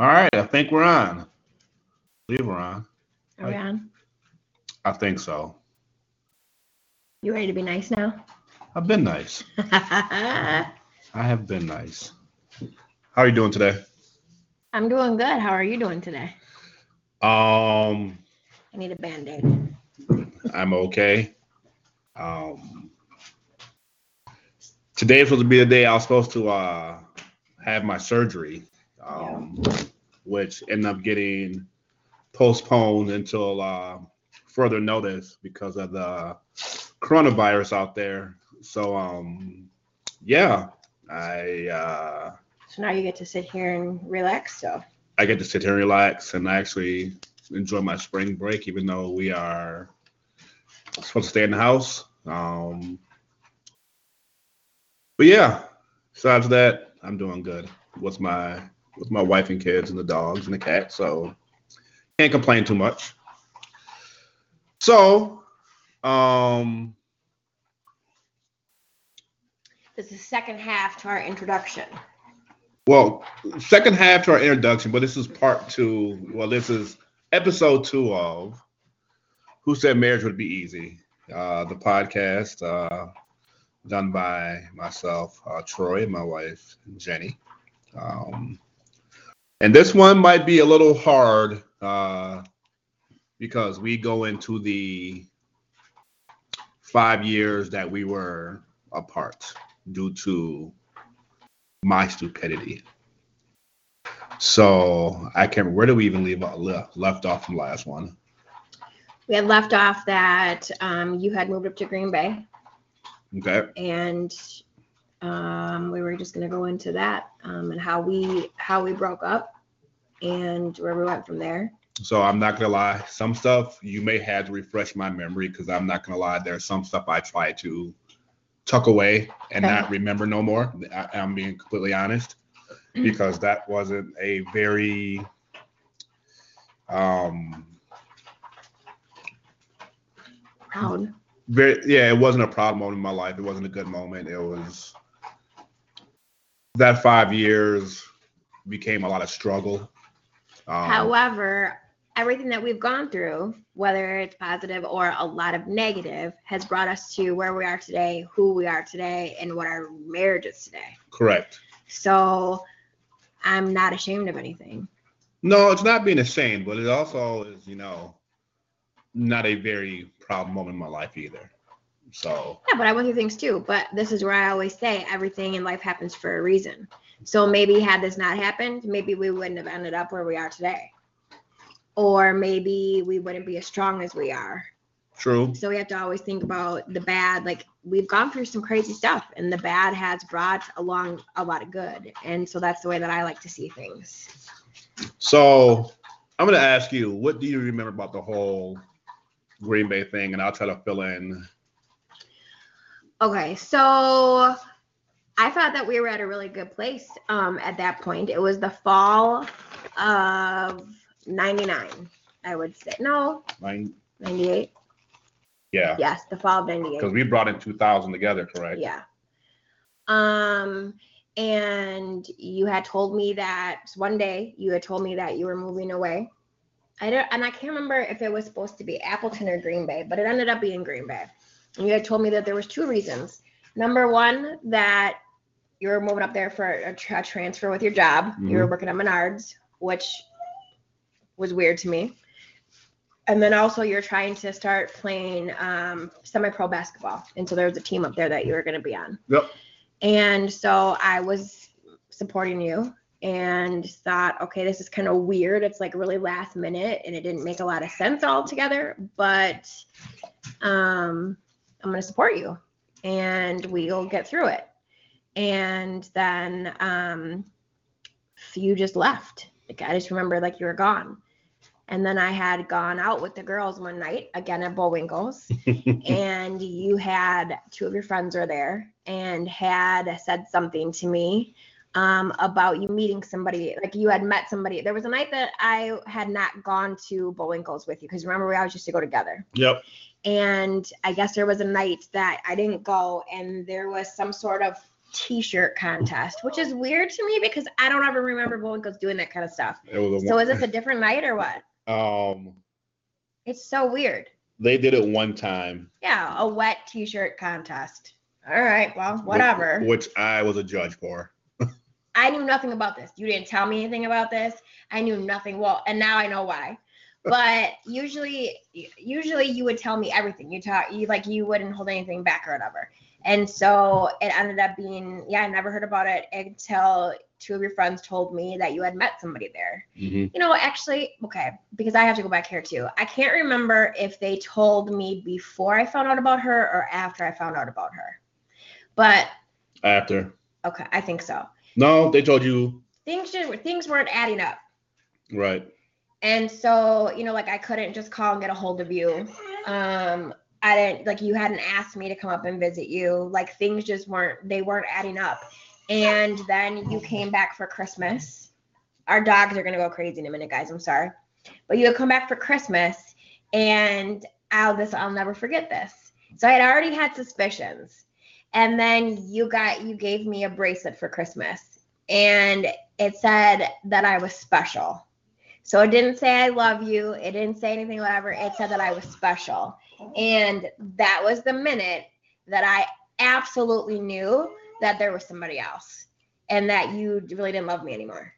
All right, I think we're on. I believe we're on. Are we on? I think so. You ready to be nice now? I've been nice. I have been nice. How are you doing today? I'm doing good. How are you doing today? Um, I need a band-aid. I'm okay. Um, today was supposed to be the day I was supposed to uh have my surgery, um, which ended up getting postponed until uh, further notice because of the coronavirus out there. So um, yeah, I uh, So now you get to sit here and relax. So I get to sit here and relax and I actually enjoy my spring break, even though we are supposed to stay in the house. Um, but yeah, besides that, I'm doing good What's my with my wife and kids and the dogs and the cat, so can't complain too much. So, um, this is the second half to our introduction. Well, second half to our introduction, but this is part two. Well, this is episode two of Who Said Marriage Would Be Easy, uh, the podcast uh, done by myself, uh, Troy, and my wife, Jenny. Um, and this one might be a little hard uh, because we go into the five years that we were apart due to my stupidity. So I can't. Where do we even leave left, left off from last one? We had left off that um, you had moved up to Green Bay, Okay. and um, we were just gonna go into that um, and how we how we broke up and where we went from there. So I'm not gonna lie. Some stuff you may have to refresh my memory because I'm not gonna lie. There's some stuff I try to tuck away and Okay. not remember no more. I, I'm being completely honest because that wasn't a very um Proud. very yeah it wasn't a proud moment in my life it wasn't a good moment it was that five years became a lot of struggle um, However, everything that we've gone through, whether it's positive or a lot of negative, has brought us to where we are today, who we are today, and what our marriage is today. correct So I'm not ashamed of anything. no it's not being ashamed but it also is you know not a very proud moment in my life either so Yeah, but I went through things too. But this is where I always say everything in life happens for a reason. So maybe had this not happened, maybe we wouldn't have ended up where we are today. Or maybe we wouldn't be as strong as we are. true So we have to always think about the bad. Like we've gone through some crazy stuff, and the bad has brought along a lot of good. And so that's the way that I like to see things. so i'm going to ask you what do you remember about the whole green bay thing and i'll try to fill in Okay, so I thought that we were at a really good place um, at that point. It was the fall of 99, I would say. No, Nine, 98. yeah Yes, the fall of 98. because we brought in 2000 together correct Yeah. Um, and you had told me that one day you had told me that you were moving away. I don't, and I can't remember if it was supposed to be Appleton or Green Bay, but it ended up being Green Bay. You had told me that there was two reasons. Number one, that you were moving up there for a, tra- transfer with your job. You were working at Menards, which was weird to me. And then also you're trying to start playing um, semi-pro basketball, and so there was a team up there that you were going to be on. Yep. And so I was supporting you and thought, okay, this is kind of weird. It's like really last minute, and it didn't make a lot of sense altogether. But um, I'm going to support you, and we'll get through it. And then um, you just left. Like I just remember like you were gone. And then I had gone out with the girls one night again at Bullwinkle's, and you had two of your friends were there and had said something to me um, about you meeting somebody. Like you had met somebody. There was a night that I had not gone to Bullwinkle's with you because remember we always used to go together. yep And I guess there was a night that I didn't go, and there was some sort of t-shirt contest, which is weird to me because I don't ever remember Bullwinkle's doing that kind of stuff. Was So is this a different night or what? um It's so weird. they did it one time. Yeah, a wet t-shirt contest. All right, well, whatever. Which I was a judge for. I knew nothing about this. You didn't tell me anything about this. I knew nothing. Well, and now I know why. But usually, usually you would tell me everything. You talk, you like you wouldn't hold anything back or whatever. And so it ended up being, yeah, I never heard about it until two of your friends told me that you had met somebody there. Mhm. You know, actually, okay, because I have to go back here too. I can't remember if they told me before I found out about her or after I found out about her. But After. okay, I think so. No, they told you Things just things weren't adding up. right. And so, you know, like I couldn't just call and get a hold of you. Um, I didn't like you hadn't asked me to come up and visit you. Like things just weren't they weren't adding up. And then you came back for Christmas. Our dogs are gonna go crazy in a minute, guys. I'm sorry. But you had come back for Christmas and I'll this I'll never forget this. So I had already had suspicions. And then you got you gave me a bracelet for Christmas. And it said that I was special. So it didn't say I love you. It didn't say anything, whatever. It said that I was special. And that was the minute that I absolutely knew that there was somebody else and that you really didn't love me anymore.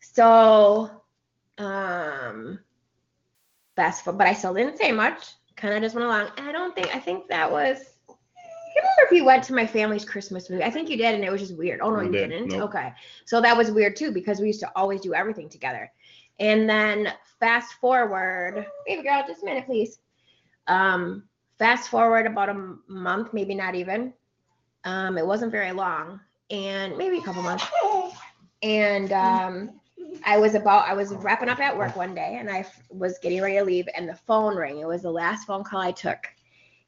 So, um, forward, but I still didn't say much. Kind of just went along. I don't think, I think that was, I can't remember if you went to my family's Christmas movie. I think you did, and it was just weird. Oh, no, you did. didn't? Nope. Okay. So that was weird too because we used to always do everything together. And then fast forward, baby girl, just a minute, please. Um, fast forward about a month, maybe not even. Um, it wasn't very long, and maybe a couple months. And um, I was about, I was wrapping up at work one day, and I was getting ready to leave, and the phone rang. It was the last phone call I took,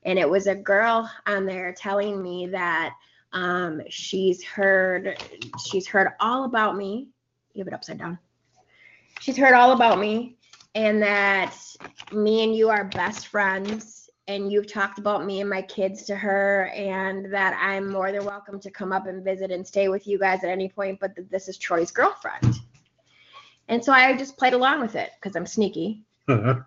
and it was a girl on there telling me that um, she's heard, she's heard all about me. You have it upside down she's heard all about me and that me and you are best friends and you've talked about me and my kids to her and that I'm more than welcome to come up and visit and stay with you guys at any point but that this is Troy's girlfriend. And so I just played along with it because I'm sneaky and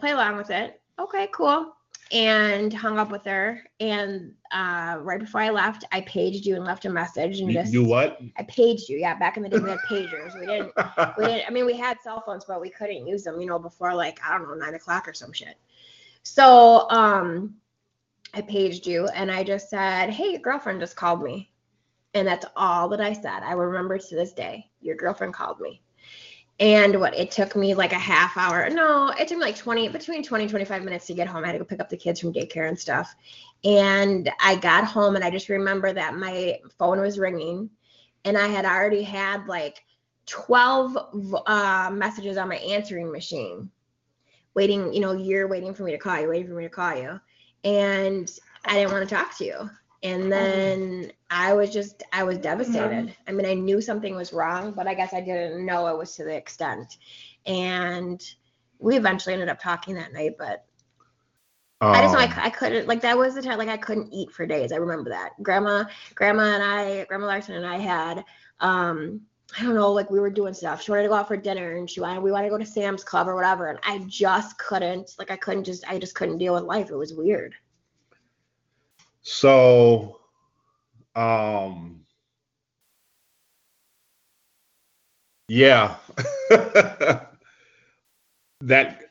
play along with it. Okay, cool. And hung up with her. And uh, right before I left, I paged you and left a message and you, just you what? I paged you. Yeah, back in the day we had pagers. We didn't we didn't i mean we had cell phones but we couldn't use them you know before like i don't know nine o'clock or some shit so um i paged you and i just said hey your girlfriend just called me and that's all that i said i remember to this day your girlfriend called me and what it took me like a half hour no it took me like 20 between 20 25 minutes to get home. I had to go pick up the kids from daycare and stuff. And i got home and i just remember that my phone was ringing and i had already had like 12 uh, messages on my answering machine waiting you know you're waiting for me to call you waiting for me to call you. And i didn't want to talk to you and then i was just i was devastated i mean i knew something was wrong but i guess i didn't know it was to the extent and we eventually ended up talking that night but I just know I, Um, I couldn't like that was the time like I couldn't eat for days. I remember that. Grandma, grandma and I, grandma Larson and I had um I don't know, like we were doing stuff. She wanted to go out for dinner and she wanted we wanted to go to Sam's Club or whatever. And I just couldn't, like I couldn't just I just couldn't deal with life. It was weird. So, um, yeah, that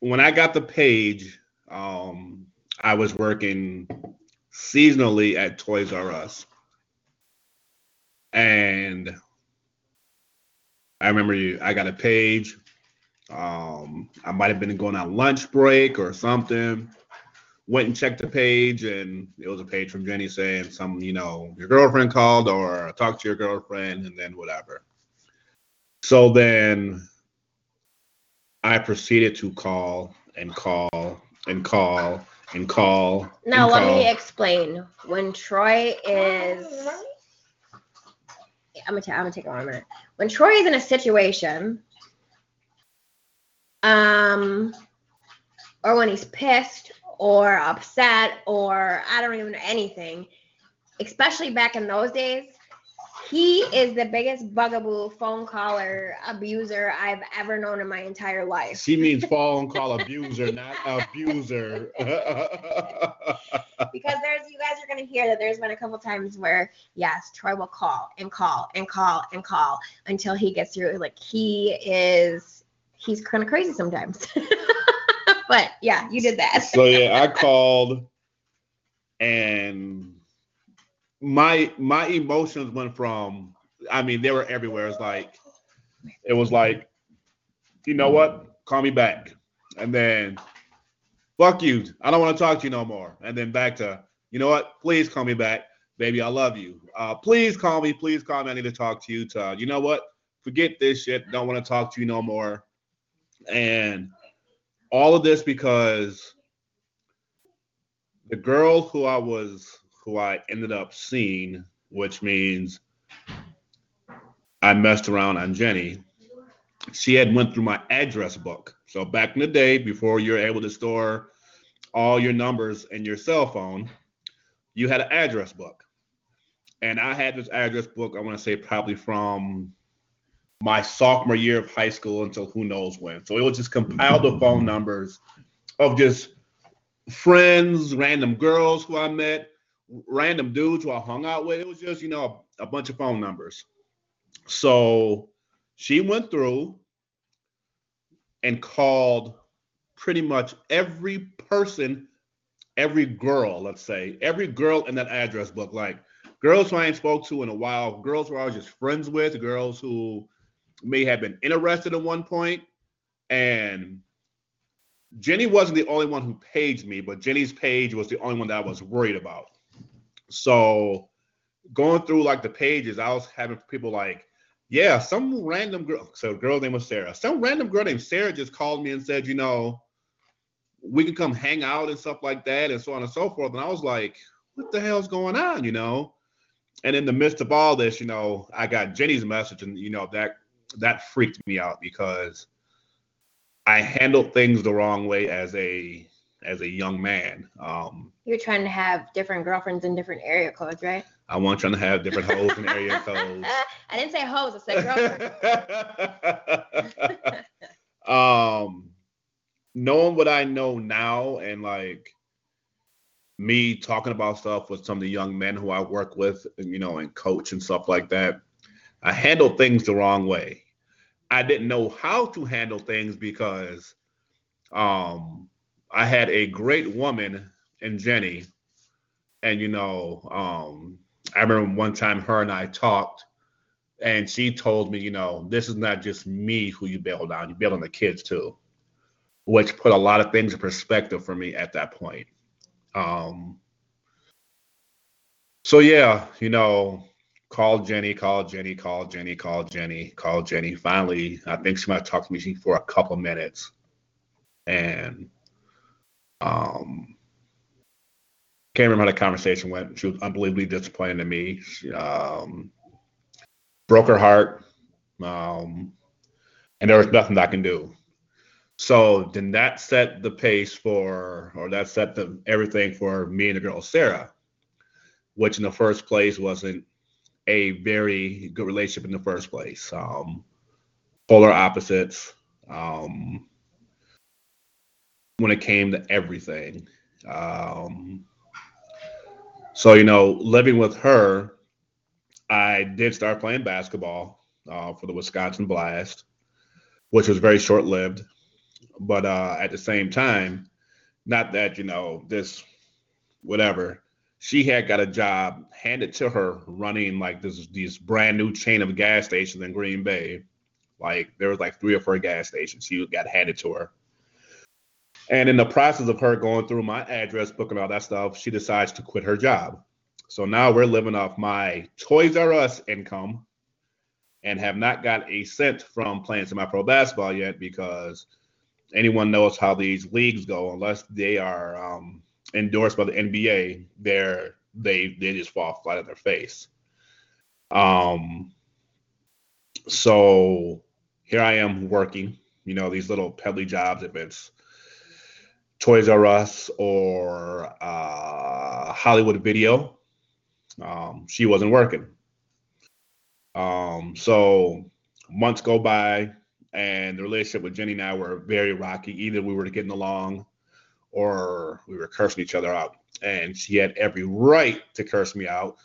when I got the page, um, I was working seasonally at Toys R Us, and I remember you. I got a page. Um, I might have been going on lunch break or something went and checked the page and it was a page from Jenny saying some, you know, your girlfriend called or talked to your girlfriend and then whatever. So then I proceeded to call and call and call and call. Now and let call. me explain. When Troy is I'm gonna, ta- I'm gonna take one minute. When Troy is in a situation, um, or when he's pissed or upset or I don't even know anything, especially back in those days, he is the biggest bugaboo phone caller abuser I've ever known in my entire life. She means phone call abuser, not abuser. because there's you guys are gonna hear that there's been a couple times where yes, Troy will call and call and call and call until he gets through. Like he is he's kind of crazy sometimes. but yeah, you did that. so yeah, I called and my my emotions went from I mean they were everywhere. It's like it was like, you know what? Call me back. And then fuck you. I don't want to talk to you no more. And then back to, you know what? Please call me back. Baby, I love you. Uh, please call me. Please call me. I need to talk to you. To, you know what? Forget this shit. Don't want to talk to you no more. And all of this because the girl who I was, who I ended up seeing, which means I messed around on Jenny. She had went through my address book. So back in the day, before you're able to store all your numbers in your cell phone, you had an address book. And I had this address book, I want to say probably from my sophomore year of high school until who knows when. So it was just compiled the phone numbers of just friends, random girls who I met, random dudes who I hung out with. It was just, you know, a, a bunch of phone numbers. So she went through and called pretty much every person, every girl, let's say, every girl in that address book, like girls who I ain't spoke to in a while, girls who I was just friends with, girls who may have been interested at one point. And Jenny wasn't the only one who paged me, but Jenny's page was the only one that I was worried about. So going through like the pages, I was having people like, yeah, some random girl. So girl name was Sarah. Some random girl named Sarah just called me and said, you know, we can come hang out and stuff like that, and so on and so forth. And I was like, what the hell's going on, you know? And in the midst of all this, you know, I got Jenny's message, and you know that that freaked me out because I handled things the wrong way as a as a young man. Um, You're trying to have different girlfriends in different area codes, right? I want trying to have different hoes in area codes. I didn't say hoes, I said girlfriends. um, knowing what I know now and like me talking about stuff with some of the young men who I work with, you know, and coach and stuff like that, I handled things the wrong way. I didn't know how to handle things because um, I had a great woman in Jenny, and you know, um, I remember one time her and I talked, and she told me, you know, this is not just me who you bailed on, you bailed on the kids too, which put a lot of things in perspective for me at that point. Um, so yeah, you know, call Jenny, call Jenny, call Jenny, call Jenny, call Jenny. Finally, I think she might talk to me for a couple minutes, and um, can't remember how the conversation went. She was unbelievably disappointed in me. She, um, broke her heart, um, and there was nothing I can do. So then that set the pace for, or that set the everything for me and the girl Sarah, which in the first place wasn't a very good relationship in the first place. Um, polar opposites um, when it came to everything. Um, so you know, living with her, I did start playing basketball uh, for the Wisconsin Blast, which was very short lived. But uh, at the same time, not that you know this, whatever. She had got a job handed to her running like this these brand new chain of gas stations in Green Bay. Like there was like three or four gas stations. She got handed to her. And in the process of her going through my address book and all that stuff, she decides to quit her job. So now we're living off my Toys R Us income and have not got a cent from playing semi-pro basketball yet because anyone knows how these leagues go unless they are um, endorsed by the NBA, they're they they just fall flat on their face. Um so here I am working, you know, these little peddly jobs if it's Toys R Us or uh, Hollywood Video. Um, she wasn't working. Um, so months go by, and the relationship with Jenny and I were very rocky. Either we were getting along, or we were cursing each other out. And she had every right to curse me out,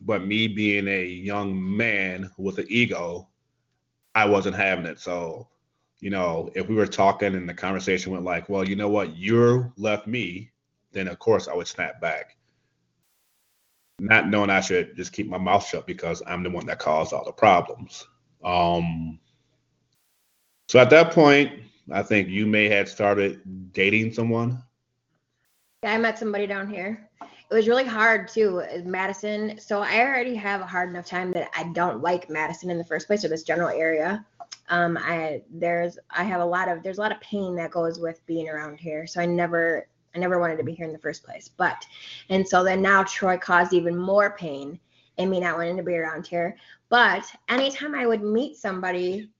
but me being a young man with an ego, I wasn't having it. So, you know, if we were talking and the conversation went like, well, you know what, you left me, then of course I would snap back not knowing I should just keep my mouth shut because I'm the one that caused all the problems. Um, so at that point, I think you may have started dating someone. Yeah, I met somebody down here. It was really hard too, Madison. So I already have a hard enough time that I don't like Madison in the first place or this general area. Um, I there's I have a lot of there's a lot of pain that goes with being around here. So I never I never wanted to be here in the first place. But, and so then now Troy caused even more pain in me not wanting to be around here. But anytime I would meet somebody,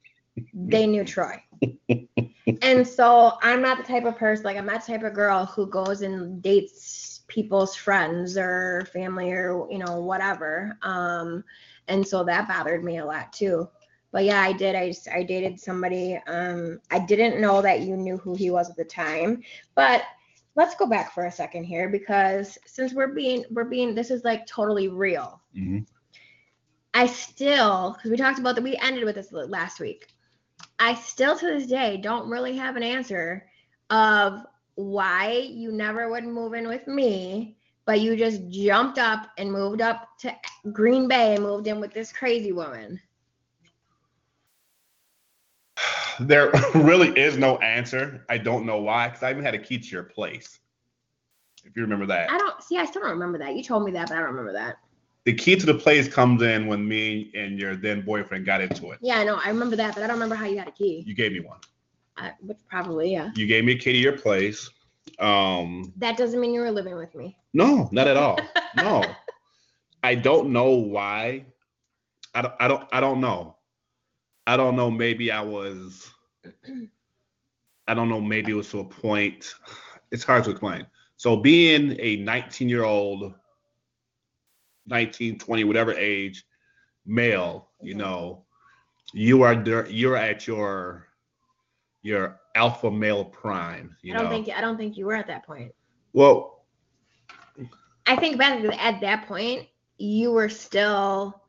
they knew Troy. and so I'm not the type of person, like, I'm not the type of girl who goes and dates people's friends or family or, you know, whatever. Um, and so that bothered me a lot too. But yeah i did. I just i dated somebody um i didn't know that you knew who he was at the time. But let's go back for a second here because since we're being we're being this is like totally real. Mm-hmm. i still because we talked about that we ended with this last week i still to this day don't really have an answer of why you never would move in with me but you just jumped up and moved up to green bay and moved in with this crazy woman there really is no answer. I don't know why, because I even had a key to your place. If you remember that. I don't see. I still don't remember that. You told me that, but I don't remember that. The key to the place comes in when me and your then boyfriend got into it. Yeah, I know. I remember that, but I don't remember how you had a key. You gave me one. I, which probably yeah. You gave me a key to your place. Um. That doesn't mean you were living with me. No, not at all. no. I don't know why. I don't. I don't. I don't know. I don't know. Maybe I was. I don't know. Maybe it was to a point. It's hard to explain. So being a 19 year old, 19, 20, whatever age, male, you know, you are you're at your your alpha male prime. You I don't know? think I don't think you were at that point. Well, I think back at that point, you were still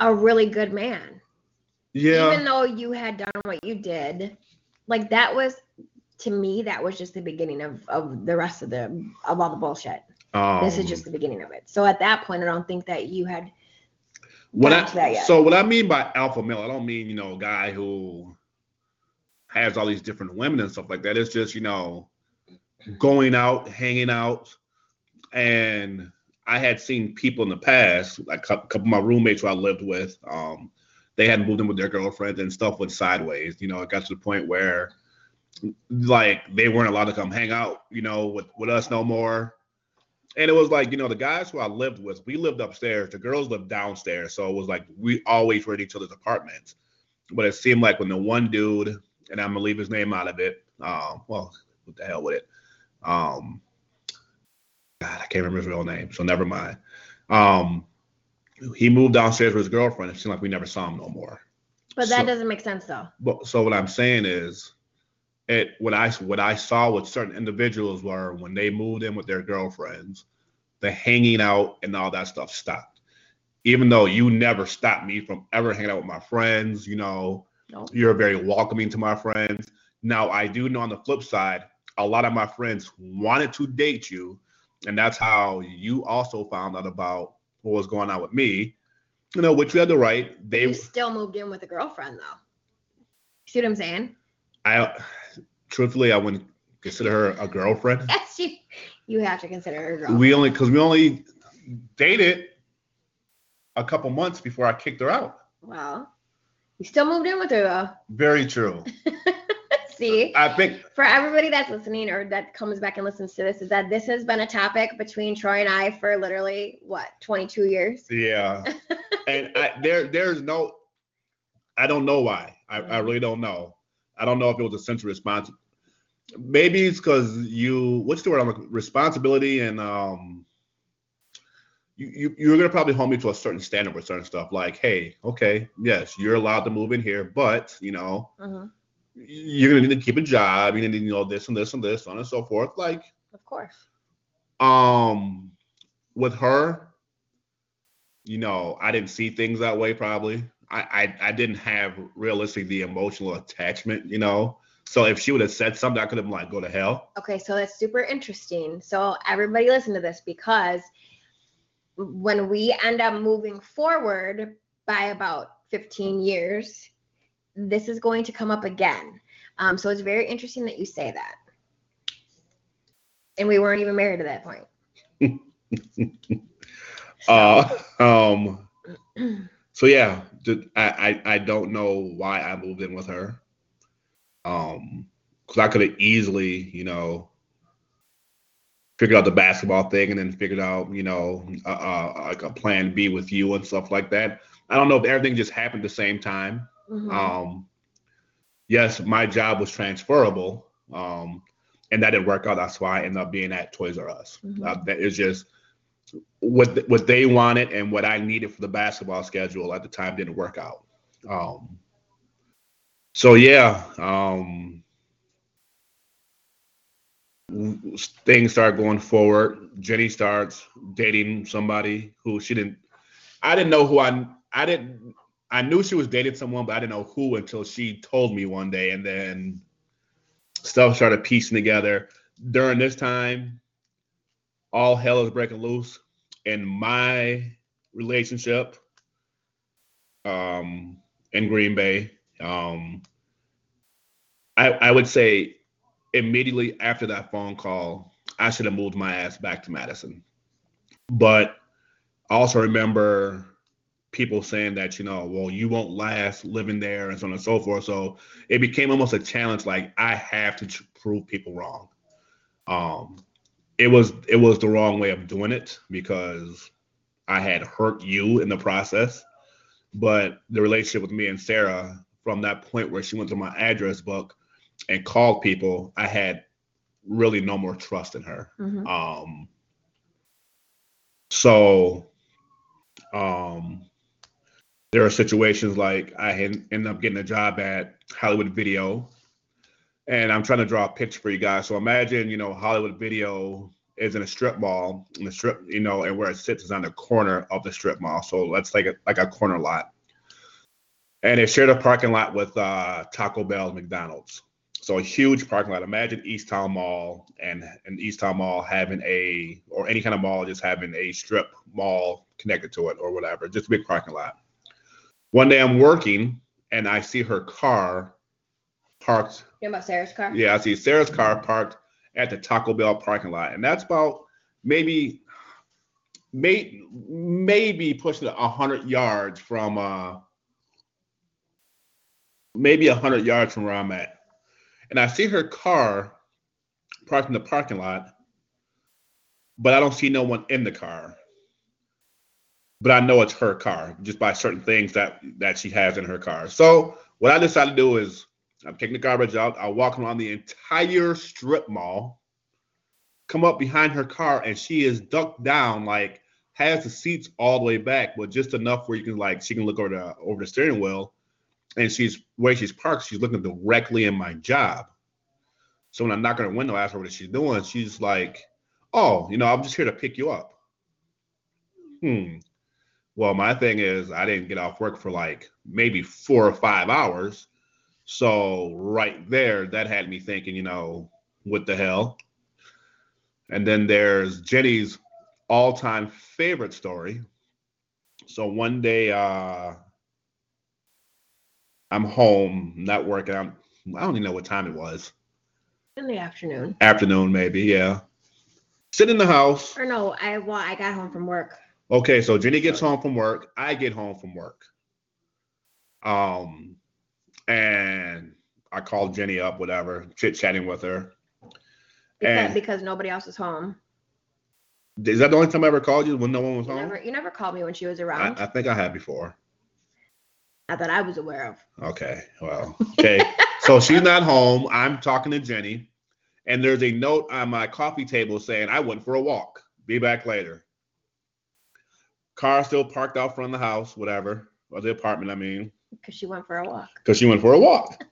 a really good man. Yeah. Even though you had done what you did, like that was to me that was just the beginning of of the rest of the of all the bullshit. Um, this is just the beginning of it. So at that point, I don't think that you had. What I so what I mean by alpha male, I don't mean you know a guy who has all these different women and stuff like that. It's just you know going out, hanging out, and I had seen people in the past, like a couple of my roommates who I lived with, um, they hadn't moved in with their girlfriends and stuff went sideways. You know, it got to the point where like they weren't allowed to come hang out, you know, with, with us no more. And it was like, you know, the guys who I lived with, we lived upstairs, the girls lived downstairs. So it was like we always were at each other's apartments. But it seemed like when the one dude, and I'm gonna leave his name out of it, um, well, what the hell with it? Um God, I can't remember his real name, so never mind. Um, he moved downstairs with his girlfriend. It seemed like we never saw him no more. But that so, doesn't make sense though. But so what I'm saying is, it what I what I saw with certain individuals were when they moved in with their girlfriends, the hanging out and all that stuff stopped. Even though you never stopped me from ever hanging out with my friends, you know, nope. you're very welcoming to my friends. Now I do know on the flip side, a lot of my friends wanted to date you, and that's how you also found out about what was going on with me, you know, which you had the right. They you still moved in with a girlfriend though. See what I'm saying? I truthfully, I wouldn't consider her a girlfriend. Yes, you you have to consider her a girlfriend. We only because we only dated a couple months before I kicked her out. Well, you still moved in with her though. Very true. see. I think for everybody that's listening or that comes back and listens to this, is that this has been a topic between Troy and I for literally what 22 years. Yeah, and I, there there's no, I don't know why. I, I really don't know. I don't know if it was a sense of response. Maybe it's because you what's the word? I'm responsibility and um you, you you're gonna probably hold me to a certain standard with certain stuff. Like, hey, okay, yes, you're allowed to move in here, but you know, hmm you're gonna need to keep a job. You're gonna need, you know, this and this and this, on and so forth. Like, Of course. um, with her, you know, I didn't see things that way. Probably, I I, I didn't have realistically the emotional attachment. You know, so if she would have said something, I could have been like, go to hell. Okay, so that's super interesting. So everybody listen to this because when we end up moving forward by about 15 years, this is going to come up again. Um, so it's very interesting that you say that. And we weren't even married at that point. Uh, um, so yeah, I, I I don't know why I moved in with her. Um, because I could have easily, you know, figured out the basketball thing and then figured out, you know, uh, uh, like a plan B with you and stuff like that. I don't know if everything just happened at the same time. Mhm. Um, yes, my job was transferable, um, and that didn't work out. That's why I ended up being at Toys R Us. Mhm. Uh, that is just what what they wanted and what I needed for the basketball schedule at the time didn't work out. Um, so yeah, um, things start going forward. Jenny starts dating somebody who she didn't. I didn't know who I. I didn't. I knew she was dating someone, but I didn't know who until she told me one day, and then stuff started piecing together. During this time, all hell is breaking loose in my relationship um, in Green Bay. Um, I, I would say immediately after that phone call, I should have moved my ass back to Madison. But I also remember people saying that, you know, well, you won't last living there and so on and so forth. So it became almost a challenge. Like I have to prove people wrong. Um, it was it was the wrong way of doing it because I had hurt you in the process. But the relationship with me and Sarah, from that point where she went through my address book and called people, I had really no more trust in her. Mhm. Um, so um, there are situations like I ended up getting a job at Hollywood Video, and I'm trying to draw a picture for you guys. So imagine, you know, Hollywood Video is in a strip mall, and the strip, you know, and where it sits is on the corner of the strip mall. So let's take it like a corner lot, and it shared a parking lot with uh, Taco Bell, McDonald's. So a huge parking lot. Imagine East Towne Mall and and East Towne Mall having a or any kind of mall just having a strip mall connected to it or whatever, just a big parking lot. One day I'm working and I see her car parked. You know about Sarah's car? Yeah, I see Sarah's car parked at the Taco Bell parking lot, and that's about maybe may, maybe pushing a hundred yards from uh maybe a hundred yards from where I'm at and I see her car parked in the parking lot, but I don't see no one in the car. But I know it's her car just by certain things that that she has in her car. So what I decided to do is I'm taking the garbage out. I walk around the entire strip mall, come up behind her car, and she is ducked down, like has the seats all the way back, but just enough where you can like she can look over the over the steering wheel and she's where she's parked, she's looking directly in my job. So when I knock on her window, I ask her what she's doing, she's like, "Oh, you know, I'm just here to pick you up." Hmm. Well, my thing is, I didn't get off work for like maybe four or five hours, so right there, that had me thinking, you know, what the hell? And then there's Jenny's all-time favorite story. So one day, uh, I'm home, not working. I'm, I don't even know what time it was. In the afternoon. Afternoon, maybe. Yeah. Sit in the house. Or no, I well, I got home from work. Okay, so Jenny gets home from work. I get home from work. Um, and I called Jenny up, whatever, chit chatting with her. Because, And- because nobody else is home. Is that the only time I ever called you when no one was You home? never, you never called me when she was around. I think I had before. Not that I was aware of. Okay, well, okay. so she's not home. I'm talking to Jenny, and there's a note on my coffee table saying I went for a walk. Be back later. Car still parked out front of the house, whatever, or the apartment, I mean, Because she went for a walk. because she went for a walk.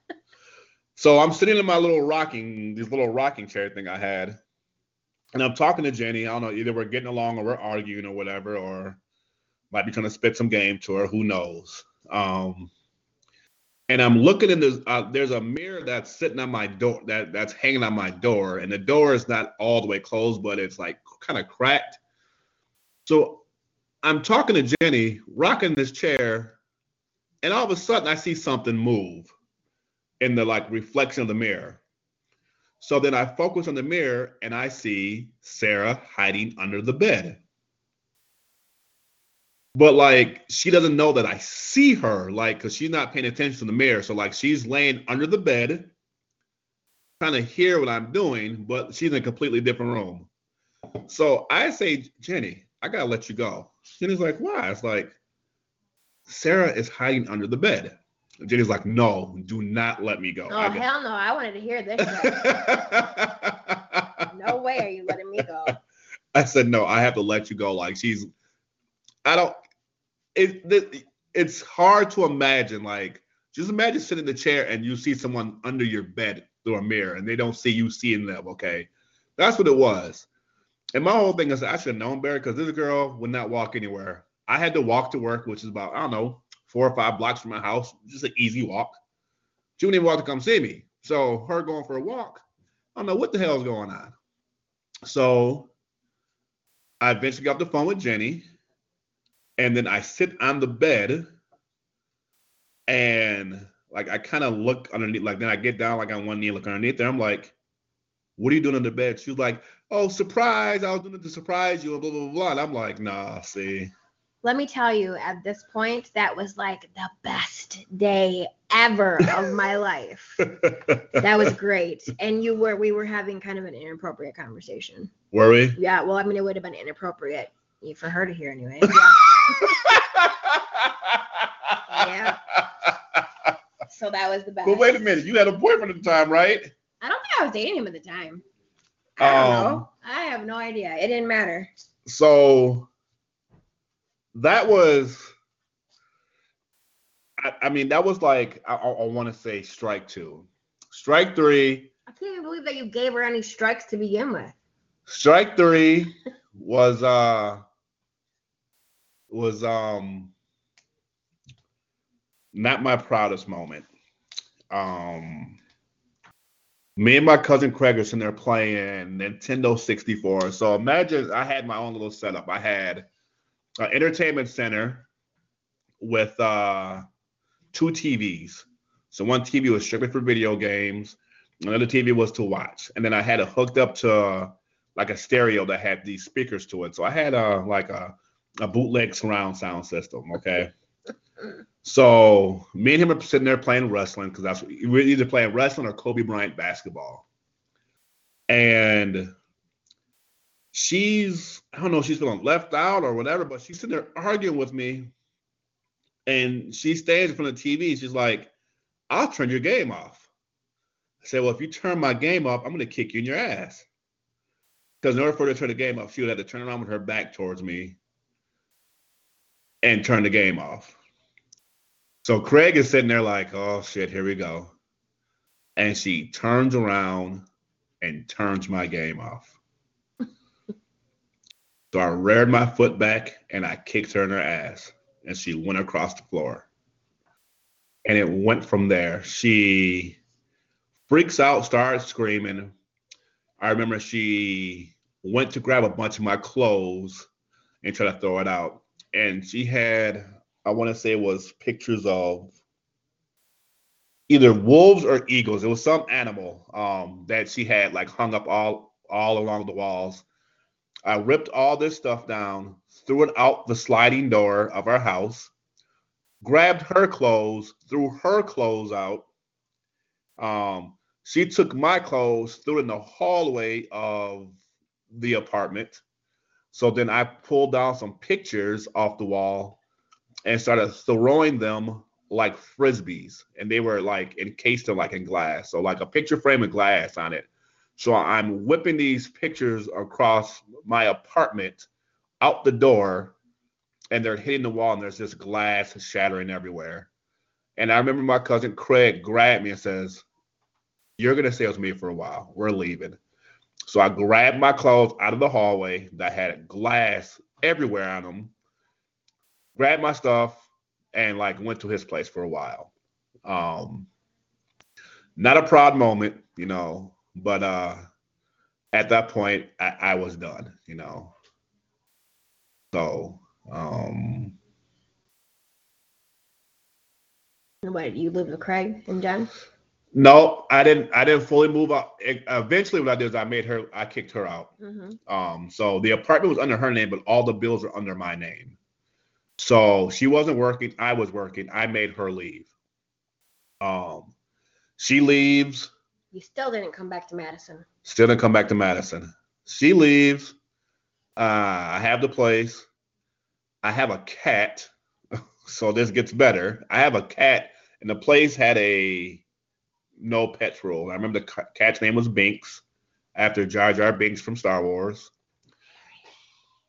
so I'm sitting in my little rocking, this little rocking chair thing I had, and I'm talking to Jenny. I don't know, either we're getting along or we're arguing or whatever, or might be trying to spit some game to her. Who knows? Um, and I'm looking in this. Uh, there's a mirror that's sitting on my door. That that's hanging on my door, and the door is not all the way closed, but it's like kind of cracked. So I'm talking to Jenny, rocking this chair, and all of a sudden I see something move in the like reflection of the mirror. So then I focus on the mirror and I see Sarah hiding under the bed. But like she doesn't know that I see her, like, cause she's not paying attention to the mirror. So like she's laying under the bed, trying to hear what I'm doing, but she's in a completely different room. So I say, Jenny, I gotta let you go. Jenny's like, why? It's like, Sarah is hiding under the bed. And Jenny's like, no, do not let me go. Oh I hell no! I wanted to hear this. no way are you letting me go. I said, no, I have to let you go. Like she's, I don't, it, it, it's hard to imagine. Like, just imagine sitting in the chair and you see someone under your bed through a mirror and they don't see you seeing them. Okay. That's what it was. And my whole thing is, I should have known better because this girl would not walk anywhere. I had to walk to work, which is about, I don't know, four or five blocks from my house, just an easy walk. She wouldn't even to come see me. So her going for a walk, I don't know what the hell is going on. So I eventually got the phone with Jenny, and then I sit on the bed, and like I kind of look underneath, like then I get down like on one knee, look underneath there. I'm like, "What are you doing under the bed?" She's like, "Oh, surprise! I was doing it to surprise you," and blah blah. blah. And I'm like, "Nah, see." Let me tell you, at this point, that was like the best day ever of my life. That was great. And you were, we were having kind of an inappropriate conversation. Were we? Yeah, well, I mean, it would have been inappropriate for her to hear anyway. Yeah. So that was the best. But wait a minute, you had a boyfriend at the time, right? I don't think I was dating him at the time. I don't Um, know. I have no idea. It didn't matter. so that was I, I mean that was like i, I, want to say strike two strike three I can't even believe that you gave her any strikes to begin with. strike three was uh was um not my proudest moment um me and my cousin Craig are sitting there playing Nintendo 64. So imagine I had my own little setup. I had an entertainment center with uh, two TVs. So one TV was strictly for video games, another TV was to watch, and then I had it hooked up to uh, like a stereo that had these speakers to it. So I had a like a a bootleg surround sound system. Okay. So me and him are sitting there playing wrestling because that's we're either playing wrestling or Kobe Bryant basketball. And she's I don't know she's feeling left out or whatever, but she's sitting there arguing with me. And she stands in front of the TV. She's like, I'll turn your game off. I said, Well, if you turn my game off, I'm gonna kick you in your ass. Because in order for her to turn the game off, she would have to turn around with her back towards me and turn the game off. So Craig is sitting there like, oh shit, here we go. And she turns around and turns my game off. So I reared my foot back and I kicked her in her ass. And she went across the floor. And it went from there. She freaks out, starts screaming. I remember she went to grab a bunch of my clothes and try to throw it out. And she had I want to say it was pictures of either wolves or eagles. It was some animal um, that she had like hung up all all along the walls. I ripped all this stuff down, threw it out the sliding door of our house, grabbed her clothes, threw her clothes out. Um, she took my clothes, threw it in the hallway of the apartment. So then I pulled down some pictures off the wall and started throwing them like frisbees, and they were like encased in like in glass, so like a picture frame of glass on it. So I'm whipping these pictures across my apartment out the door, and they're hitting the wall, and there's just glass shattering everywhere. And I remember my cousin Craig grabbed me and says, "You're gonna stay with me for a while. We're leaving." So I grabbed my clothes out of the hallway that had glass everywhere on them, grabbed my stuff, and like went to his place for a while. Um, not a proud moment, you know, but uh, at that point, I, I was done, you know. So, um, What you live with Craig and Jen? no, I didn't. I didn't fully move out. It- eventually, what I did is I made her. I kicked her out. Mm-hmm. Um, so the apartment was under her name, but all the bills were under my name. So she wasn't working. I was working. I made her leave. Um, she leaves. You still didn't come back to Madison. Still didn't come back to Madison. She leaves. Uh, I have the place. I have a cat. So this gets better. I have a cat, and the place had a no pets rule. I remember the ca- cat's name was Binks, after Jar Jar Binks from Star Wars.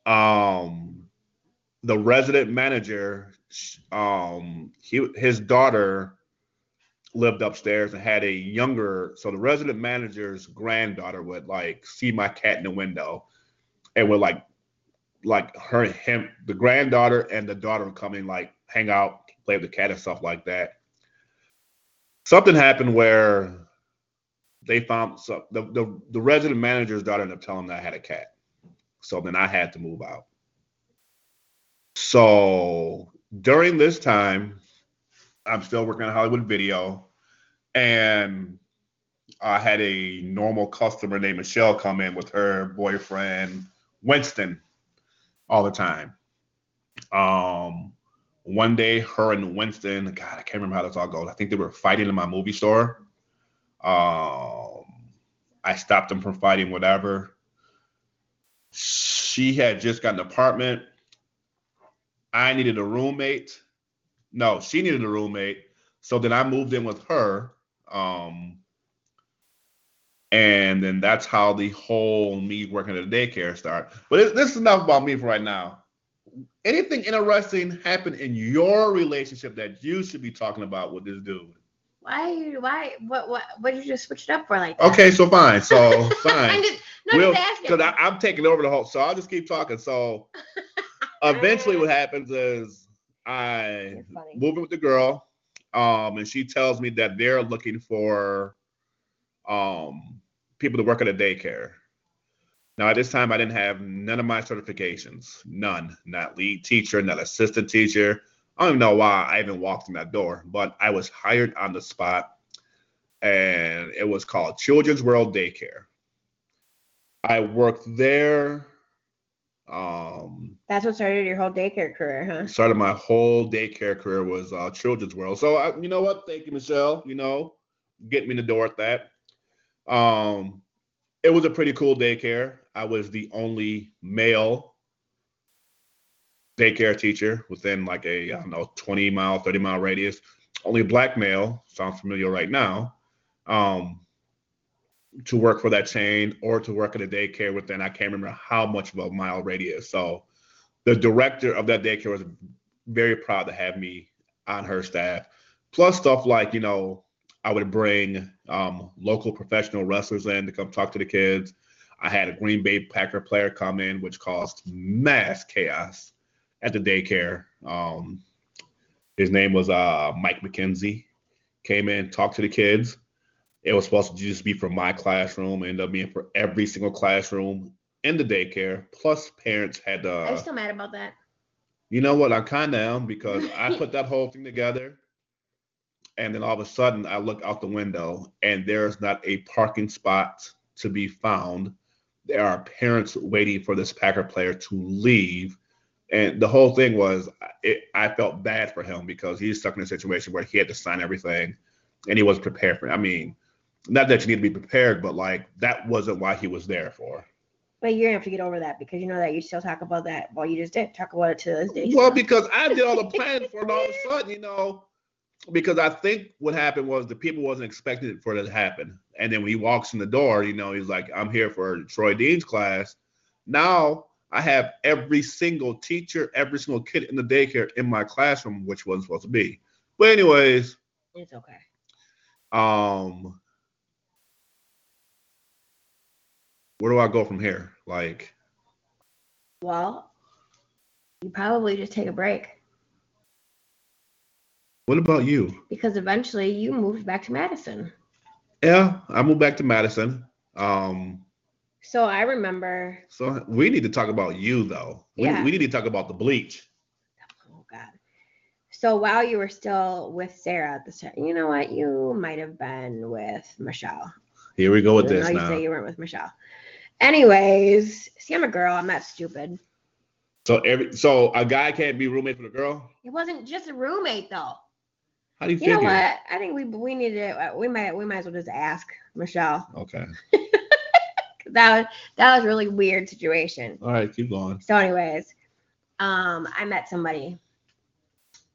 Um, the resident manager, um, he his daughter lived upstairs and had a younger so the resident manager's granddaughter would like see my cat in the window and would like like her him the granddaughter and the daughter would come in like hang out play with the cat and stuff like that. Something happened where they found so the, the the resident manager's daughter ended up telling that i had a cat. So then i had to move out. So during this time i'm still working on hollywood video and I had a normal customer named Michelle come in with her boyfriend Winston all the time. Um, one day, her and Winston, God, I can't remember how this all goes. I think they were fighting in my movie store. Um, I stopped them from fighting, whatever. She had just got an apartment. I needed a roommate. No, she needed a roommate. So then I moved in with her. Um, and then that's how the whole me working at a daycare started. But it, this is enough about me for right now. Anything interesting happened in your relationship that you should be talking about with this dude? Why? Why? What? What? What did you just switch it up for like that? Okay, so fine. So I'm fine. just, no, We'll- just asking. Because I'm taking over the whole, so I'll just keep talking. So eventually, what happens is I moving with the girl, um, and she tells me that they're looking for um people to work at a daycare. Now at this time I didn't have none of my certifications, none, not lead teacher, not assistant teacher. I don't even know why I even walked in that door, but I was hired on the spot, and it was called Children's World Daycare. I worked there. Um, That's what started your whole daycare career, huh? started my whole daycare career was uh, children's world. So I, you know what? Thank you, Michelle. You know, get me in the door at that. Um, it was a pretty cool daycare. I was the only male daycare teacher within like a I don't know 20 mile, 30 mile radius. Only black male. Sounds familiar right now. Um, to work for that chain or to work at a daycare within I can't remember how much of a mile radius. So the director of that daycare was very proud to have me on her staff. Plus stuff like, you know, I would bring um, local professional wrestlers in to come talk to the kids. I had a Green Bay Packer player come in, which caused mass chaos at the daycare. Um, his name was uh, Mike McKenzie. Came in, talked to the kids. It was supposed to just be for my classroom, ended up being for every single classroom in the daycare. Plus, parents had uh, I'm still mad about that? you know what? I kind of am because I put that whole thing together. And then all of a sudden, I look out the window and there's not a parking spot to be found. There are parents waiting for this Packer player to leave. And the whole thing was, it, I felt bad for him because he's stuck in a situation where he had to sign everything and he wasn't prepared for it. I mean, not that you need to be prepared, but like that wasn't why he was there for. But you're gonna have to get over that because you know that you still talk about that. Well, you just didn't talk about it to this day. Well, so. because I did all the planning for it, all of a sudden, you know, because I think what happened was the people wasn't expecting it for it to happen. And then when he walks in the door, you know, he's like, I'm here for Troy Dean's class. Now I have every single teacher, every single kid in the daycare in my classroom, which wasn't supposed to be. But anyways, It's okay. um, where do I go from here? Like, Well, you probably just take a break what about you? because eventually you moved back to Madison. Yeah, I moved back to Madison. Um, So I remember, so we need to talk about you though. We, Yeah. we need to talk about the bleach. oh God. So while you were still with Sarah at the time, you know what? You might have been with Michelle. Here we go with this though you say you weren't with Michelle. Anyways, see, I'm a girl. I'm not stupid. So every so a guy can't be roommate with a girl. It wasn't just a roommate though. How do you, feel? You know what? I think we we need to we might we might as well just ask Michelle. Okay. That was that was a really weird situation. All right, keep going. So, anyways, um, I met somebody,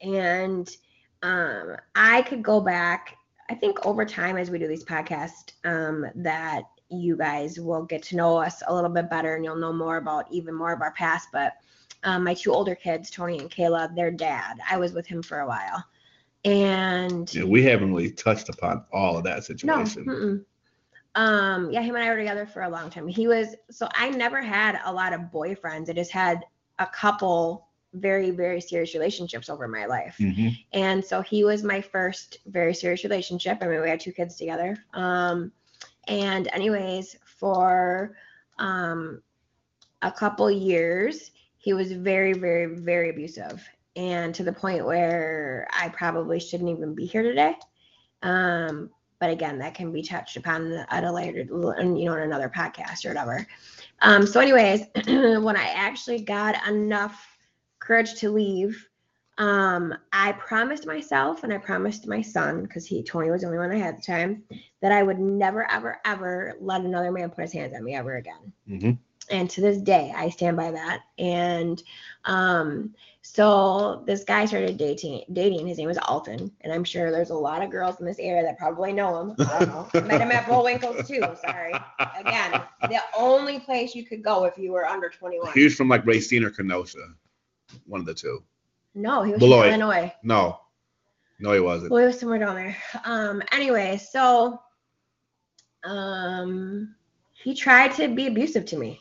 and um, I could go back. I think over time, as we do these podcasts, um, that you guys will get to know us a little bit better, and you'll know more about even more of our past. But um, my two older kids, Tony and Kayla, their dad, I was with him for a while, and Yeah, we haven't really touched upon all of that no, situation. mm-mm. um, yeah, him and I were together for a long time. He was so I never had a lot of boyfriends. I just had a couple very very serious relationships over my life, Mhm. and so he was my first very serious relationship. I mean, we had two kids together. Um, and anyways, for um, a couple years, he was very very very abusive, and to the point where I probably shouldn't even be here today. Um, but again, that can be touched upon at a later, you know, in another podcast or whatever. Um, so, anyways, when I actually got enough courage to leave, um, I promised myself and I promised my son, because he Tony was the only one I had at the time, that I would never, ever, ever let another man put his hands on me ever again. Mhm. and to this day i stand by that. And um so this guy started dating dating. His name was Alton. And i'm sure there's a lot of girls in this area that probably know him. I don't know. Met him at Bullwinkle's too. Sorry. Again the only place you could go if you were under 21 He was from like Racine or Kenosha, one of the two. No he was Beloit. from illinois. No, no, he wasn't. well he was somewhere down there. Um anyway so um he tried to be abusive to me.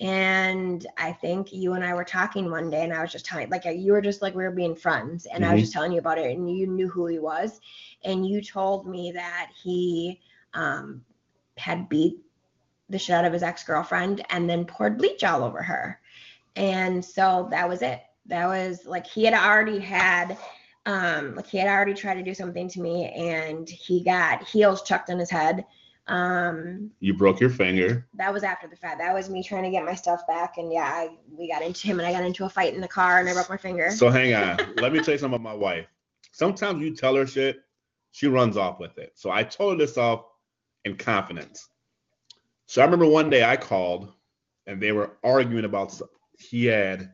And i think you and i were talking one day and i was just telling like you were just like we were being friends. And i was Mhm. just telling you about it and you knew who he was. And you told me that he um had beat the shit out of his ex-girlfriend and then poured bleach all over her. And so that was it that was like he had already had um like he had already tried to do something to me and he got heels chucked on his head um You broke your finger. that was after the fact that was me trying to get my stuff back and yeah I, we got into him and i got into a fight in the car and i broke my finger So hang on. Let me tell you something about my wife. Sometimes you tell her shit, she runs off with it. So I told her this off in confidence. So I remember one day I called and they were arguing about he had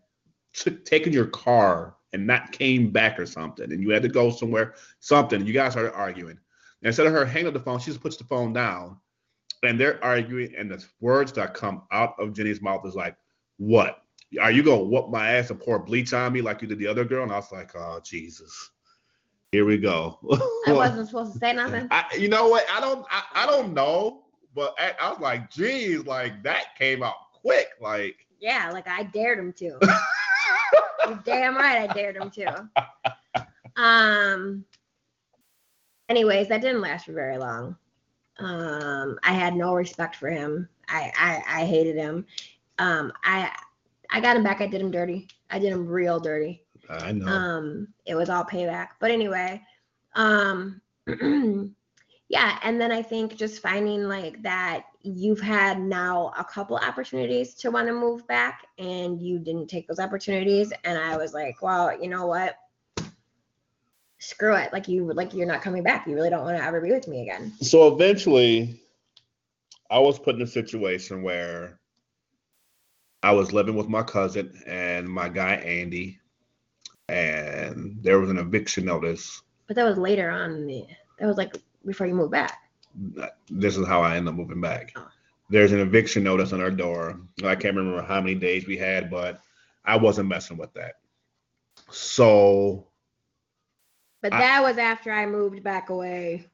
took taken your car and not came back or something, and you had to go somewhere, something. You guys started arguing. And instead of her hanging up the phone, she just puts the phone down, and they're arguing, and the words that come out of Jenny's mouth is like, "What? Are you gonna whoop my ass and pour bleach on me like you did the other girl?" And I was like, "Oh Jesus, here we go." i wasn't supposed to say nothing I, you know what? I don't. I, I don't know, but I, I was like, "Geez, like that came out quick." Like, yeah like i dared him to You're damn right I dared him to. Um anyways, that didn't last for very long. Um I had no respect for him. I I, I hated him. Um I I got him back, I did him dirty. I did him real dirty. I know. Um it was all payback. But anyway, um yeah, and then I think just finding like that you've had now a couple opportunities to want to move back and you didn't take those opportunities and I was like, well, you know what? Screw it. Like you like you're not coming back. You really don't want to ever be with me again. so eventually, I was put in a situation where I was living with my cousin and my guy Andy, and there was an eviction notice. But that was later on that was like before you moved back. This is how I ended up moving back. There's an eviction notice on our door. I can't remember how many days we had, but I wasn't messing with that. So But I- that was after I moved back away.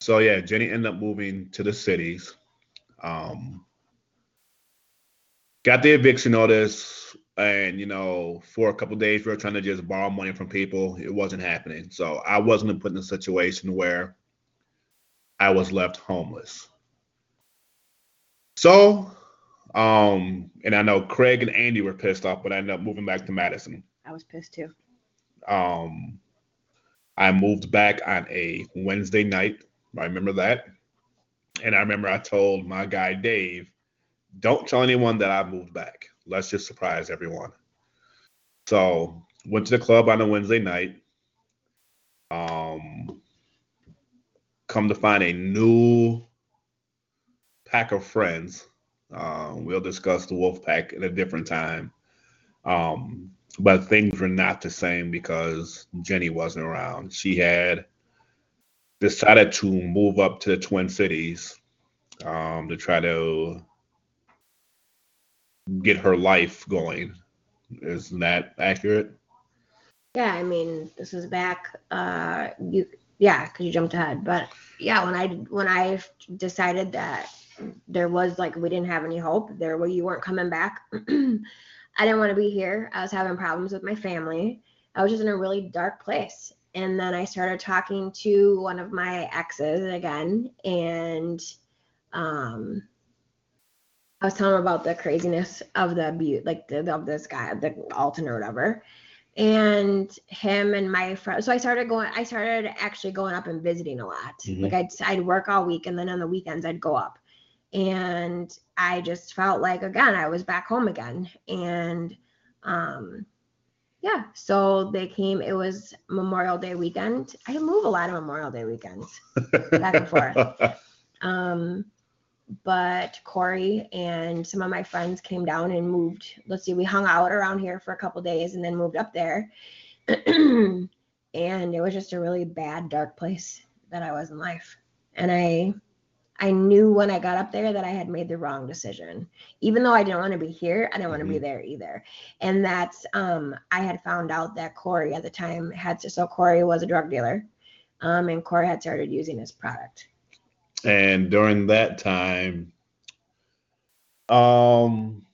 So yeah, Jenny ended up moving to the cities. Um, got the eviction notice, and you know, for a couple days we were trying to just borrow money from people. It wasn't happening, so I wasn't put in a situation where I was left homeless. So, um, and I know Craig and Andy were pissed off, but I ended up moving back to Madison. I was pissed too. Um, I moved back on a Wednesday night. I remember that. And I remember I told my guy Dave, don't tell anyone that I moved back. Let's just surprise everyone. So went to the club on a Wednesday night. Um, come to find a new pack of friends. Um, we'll discuss the Wolf Pack at a different time. Um, but things were not the same because Jenny wasn't around. She had decided to move up to the Twin Cities um, to try to get her life going. Isn't that accurate? Yeah, I mean, this is back. Uh, you, yeah, because you jumped ahead. But yeah, when I when I decided that there was like we didn't have any hope, there were you weren't coming back. I didn't want to be here. I was having problems with my family. I was just in a really dark place. And then I started talking to one of my exes again, and um, I was telling him about the craziness of the abuse, like the, of this guy, the Alton or whatever and him and my friend so i started going i started actually going up and visiting a lot Mhm. like I'd, I'd work all week and then on the weekends i'd go up and i just felt like again i was back home again and um yeah so they came it was memorial day weekend i move a lot of memorial day weekends Back and forth. um, but Corey and some of my friends came down and moved. Let's see, we hung out around here for a couple days and then moved up there. and it was just a really bad, dark place that I was in life. And I I knew when I got up there that I had made the wrong decision. Even though I didn't want to be here, I didn't want to be Mhm. there either. And that's um I had found out that Corey at the time had so Corey was a drug dealer. Um, and Corey had started using his product. And during that time, um,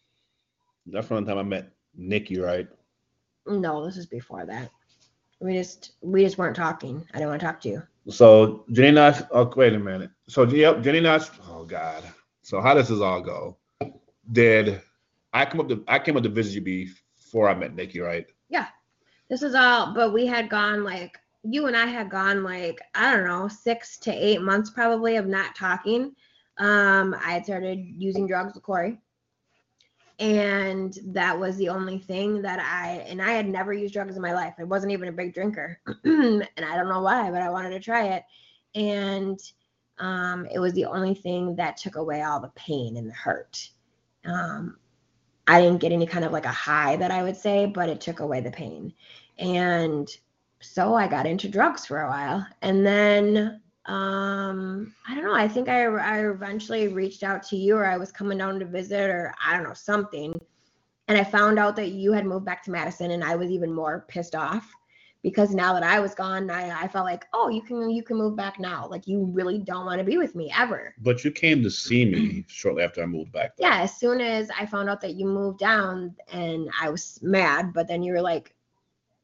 that's one time I met Nikki, right? No, this is before that. We just we just weren't talking. I didn't want to talk to you. So Jenny Knox. Oh, wait a minute. So yep, Jenny Knox. Oh God. So how does this all go? Did I come up to I came up to visit you before I met Nikki, right? Yeah. This is all, but we had gone like you and I had gone like I don't know six to eight months probably of not talking. Um, I had started using drugs with Corey, and that was the only thing that I and I had never used drugs in my life. I wasn't even a big drinker, and I don't know why, but I wanted to try it, and um, it was the only thing that took away all the pain and the hurt. Um, I didn't get any kind of like a high that I would say, but it took away the pain. And so I got into drugs for a while. And then um I don't know, I think I I eventually reached out to you or I was coming down to visit or I don't know, something. And I found out that you had moved back to Madison and I was even more pissed off because now that I was gone, I, I felt like, oh, you can you can move back now. Like you really don't want to be with me ever. But you came to see me shortly after I moved back. though. yeah, as soon as I found out that you moved down and I was mad, but then you were like,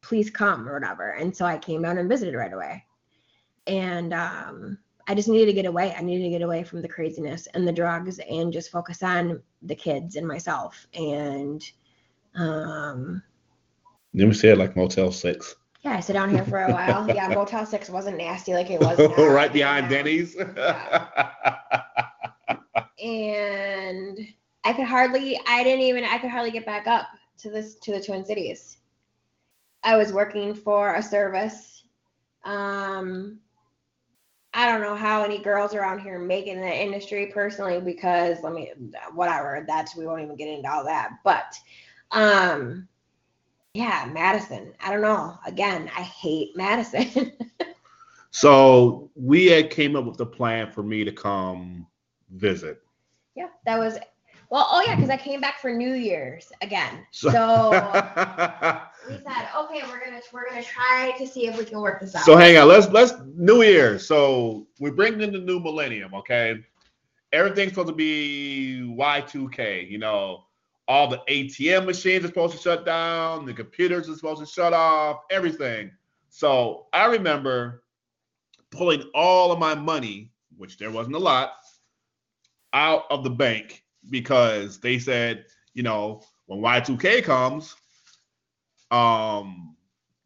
please come or whatever. And so I came down and visited right away. And um, I just needed to get away. I needed to get away from the craziness and the drugs and just focus on the kids and myself. And um, Then we said like Motel Six, yeah, I sit down here for a while. Yeah, Motel 6 wasn't nasty like it was. now. right behind Yeah. Denny's. and I could hardly I didn't even I could hardly get back up to this to the Twin Cities. I was working for a service. Um I don't know how any girls around here make it in the industry personally because let me whatever, that's we won't even get into all that. But um yeah, Madison. I don't know. Again, I hate Madison. so we had came up with the plan for me to come visit. Yeah, that was. Well, oh yeah, because I came back for New Year's again. So- So we said, okay, we're gonna we're gonna try to see if we can work this out. So hang on, let's let's New Year. So we're bringing in the new millennium, okay? Everything's supposed to be Y2K. You know, all the ATM machines are supposed to shut down, the computers are supposed to shut off, everything. So I remember pulling all of my money, which there wasn't a lot, out of the bank because they said, you know, when Y2K comes, um,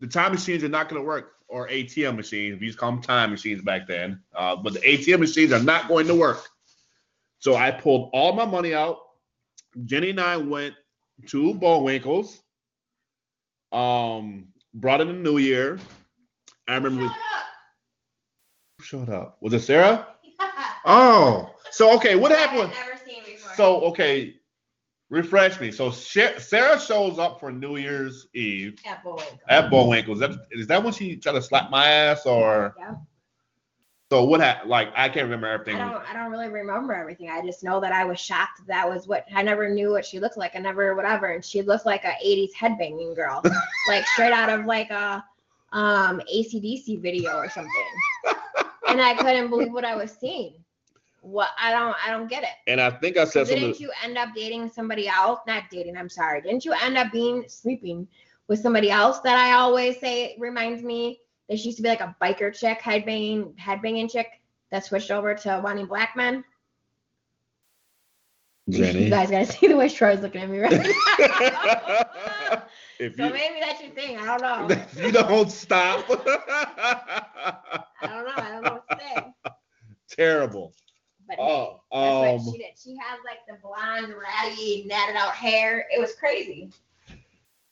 the time machines are not going to work, or ATM machines. We used to call them time machines back then. Uh, but the ATM machines are not going to work. So I pulled all my money out. Jenny and I went to Bullwinkle's. Um, brought in the new year. I remember. Shut We, shut up. Was it Sarah? up. Oh, so okay. What I've happened? never seen before. So okay, refresh me. So Sarah shows up for New Year's Eve at Bullwinkle. at Bullwinkle. Is that is that when she tried to slap my ass or Yeah. so what happened? Like I can't remember everything. I don't I don't really remember everything. I just know that I was shocked that was what I never knew what she looked like. I never whatever. And she looked like a 80s headbanging girl. like straight out of like a um AC/DC video or something. and I couldn't believe what I was seeing. What I don't I don't get it. And I think I said something. Didn't you end up dating somebody else? Not dating, I'm sorry. Didn't you end up being sleeping with somebody else that I always say reminds me that she used to be like a biker chick, headbanging, headbanging chick that switched over to wanting black men? You guys gotta see the way Troy's looking at me right now. if so you, maybe that's your thing. I don't know. you don't stop. I don't know. I don't know what to say. Terrible. But hey, Oh, that's um, what she did. She had like the blonde, ratty, natted out hair. It was crazy.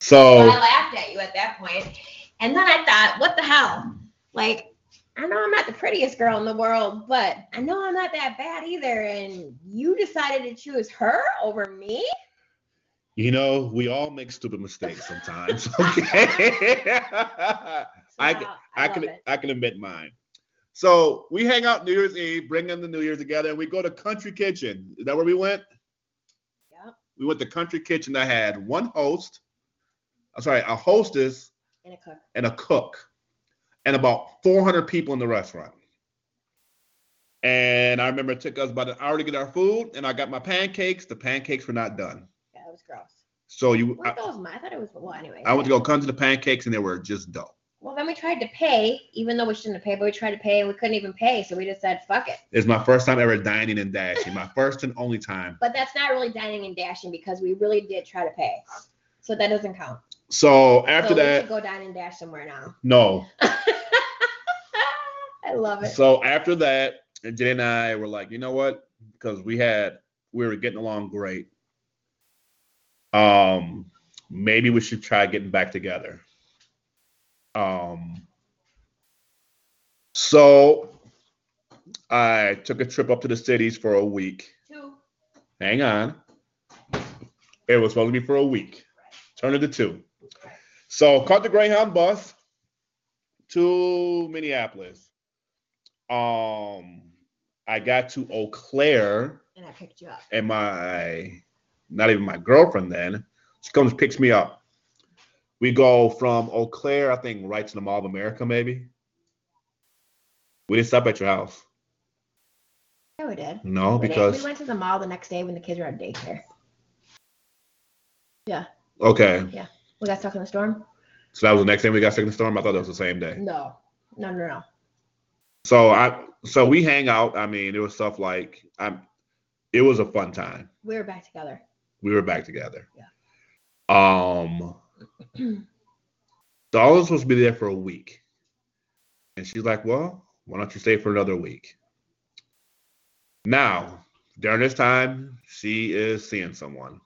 So I laughed at you at that point. And then I thought, what the hell? Like, I know I'm not the prettiest girl in the world, but I know I'm not that bad either. And you decided to choose her over me? you know, we all make stupid mistakes sometimes. Okay. I So, can- I, I can. I can admit mine. So we hang out New Year's Eve, bring in the New Year together, and we go to Country Kitchen. Is that where we went? Yep. We went to Country Kitchen. I had one host. I'm sorry, a hostess And a cook. and a cook, and about 400 people in the restaurant. And I remember it took us about an hour to get our food, and I got my pancakes. The pancakes were not done. Yeah, it was gross. So you, I, those? I thought it was well anyway. I went to go come to the pancakes, and they were just dough. Well, then we tried to pay, even though we shouldn't have paid, but we tried to pay and we couldn't even pay, so we just said fuck it. It's my first time ever dining and dashing. My first and only time. But that's not really dining and dashing because we really did try to pay, so that doesn't count. So after so we that, should go dine and dash somewhere now. no. I love it. So after that, Jenny and I were like, you know what? Because we had we were getting along great. Um, maybe we should try getting back together. Um, so I took a trip up to the cities for a week. Two. Hang on. It was supposed to be for a week. Turned into two. So caught the Greyhound bus to Minneapolis. Um, I got to Eau Claire, And I picked you up. and my not even my girlfriend then. She comes picks me up. We go from Eau Claire, I think, right to the Mall of America, maybe. We didn't stop at your house. Yeah, we did. No, We did. because we went to the mall the next day when the kids were at daycare. Yeah. Okay, Yeah. We got stuck in the storm. so that was the next day we got stuck in the storm. I thought that was the same day. No, no, no, no. So I so we hang out. I mean, it was stuff like I'm. It was a fun time. We were back together. We were back together. Yeah. Um. so I was supposed to be there for a week, and she's like, "Well, why don't you stay for another week?" Now, during this time, she is seeing someone.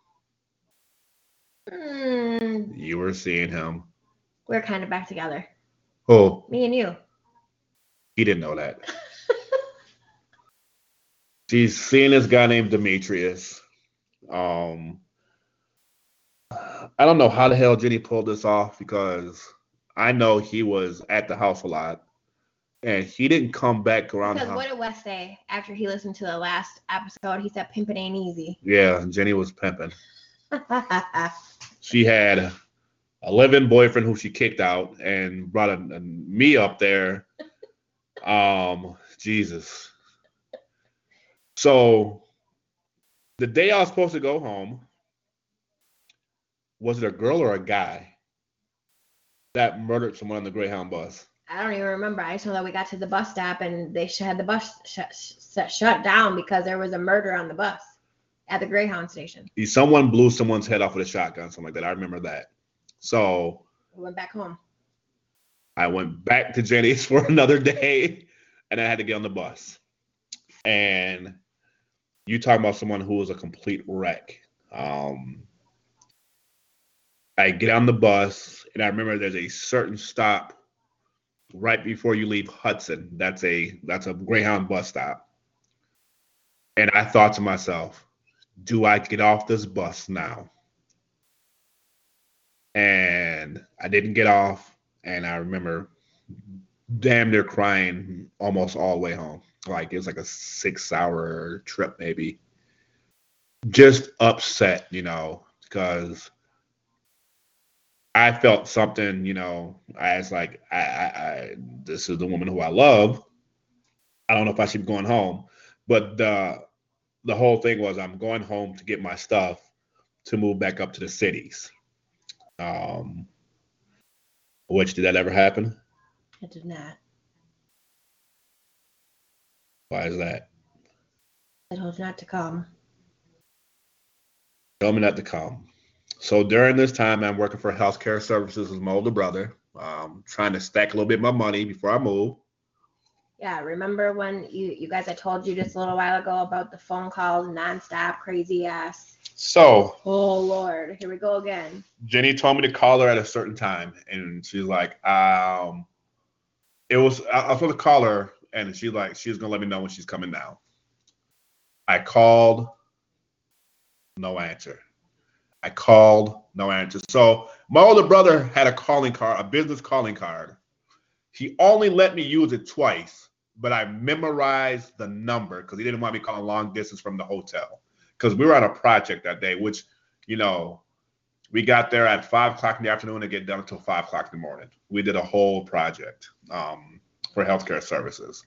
Hmm, You were seeing him. we're kind of back together. Oh, Me and you. he didn't know that. She's seeing this guy named Demetrius. Um, I don't know how the hell Jenny pulled this off because I know he was at the house a lot. and he didn't come back around. Because what did Wes say after he listened to the last episode? He said pimping ain't easy. Yeah, Jenny was pimping. She had a living boyfriend who she kicked out and brought a, a- me up there. Um, Jesus. So the day I was supposed to go home, was it a girl or a guy that murdered someone on the Greyhound bus? I don't even remember. I just know that we got to the bus stop and they had the bus shut, shut, shut down because there was a murder on the bus at the Greyhound station. Someone blew someone's head off with a shotgun, something like that. I remember that. So We went back home. I went back to Jenny's for another day, and I had to get on the bus. And you talking about someone who was a complete wreck. Um, I get on the bus, and I remember there's a certain stop right before you leave Hudson. That's a that's a Greyhound bus stop. And I thought to myself, do I get off this bus now? And I didn't get off, and I remember damn near crying almost all the way home. Like it was like a six hour trip, maybe. Just upset, you know, because I felt something, you know, I was like, I, I, I, this is the woman who I love. I don't know if I should be going home, but the the whole thing was I'm going home to get my stuff to move back up to the cities. Um, which did that ever happen? It did not. Why is that? I told you not to come. Tell me not to come. So during this time, I'm working for healthcare services with my older brother, um, trying to stack a little bit of my money before I move. Yeah, remember when you you guys I told you just a little while ago about the phone calls nonstop, crazy ass. So Oh Lord, here we go again. Jenny told me to call her at a certain time, and she's like, um, it was I, I was supposed to call her, and she's like, she's gonna let me know when she's coming down. I called, no answer. I called, no answer. So my older brother had a calling card, a business calling card. He only let me use it twice, but I memorized the number because he didn't want me calling long distance from the hotel. Because we were on a project that day, which, you know, we got there at five o'clock in the afternoon and get done until five o'clock in the morning. We did a whole project um, for healthcare services.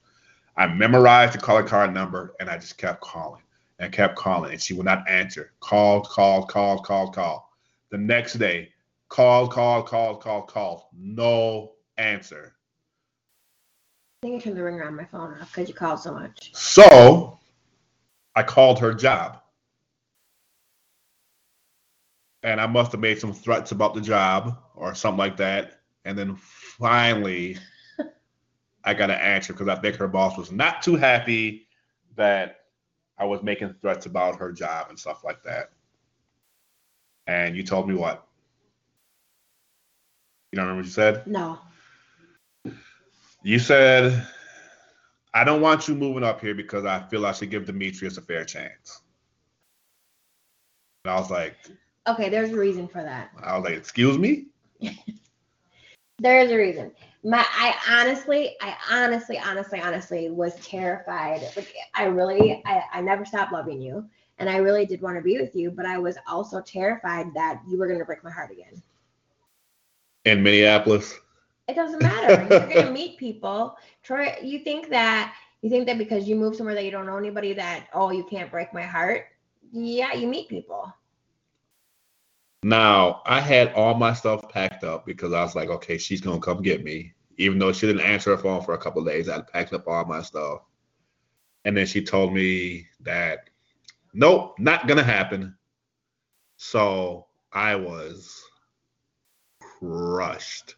I memorized the calling card number and I just kept calling and kept calling, and she would not answer. Called, called, called, called, called. The next day, called, called, called, called, called. No answer. I think I turned the ringer on my phone off because you called so much. So I called her job. And I must have made some threats about the job or something like that. And then finally, I got an answer because I think her boss was not too happy that I was making threats about her job and stuff like that. And you told me what? You don't remember what you said? No. You said, I don't want you moving up here because I feel I should give Demetrius a fair chance. And I was like, Okay, there's a reason for that. I was like, excuse me? There is a reason. My I honestly, I honestly, honestly, honestly was terrified. Like I really, I, I never stopped loving you. And I really did want to be with you, but I was also terrified that you were gonna break my heart again. In Minneapolis. It doesn't matter. You're gonna meet people. Troy, you think that you think that because you move somewhere that you don't know anybody that oh you can't break my heart. Yeah, you meet people. Now, I had all my stuff packed up because I was like, okay, she's going to come get me. Even though she didn't answer her phone for a couple days, I packed up all my stuff. And then she told me that, nope, not going to happen. So I was crushed.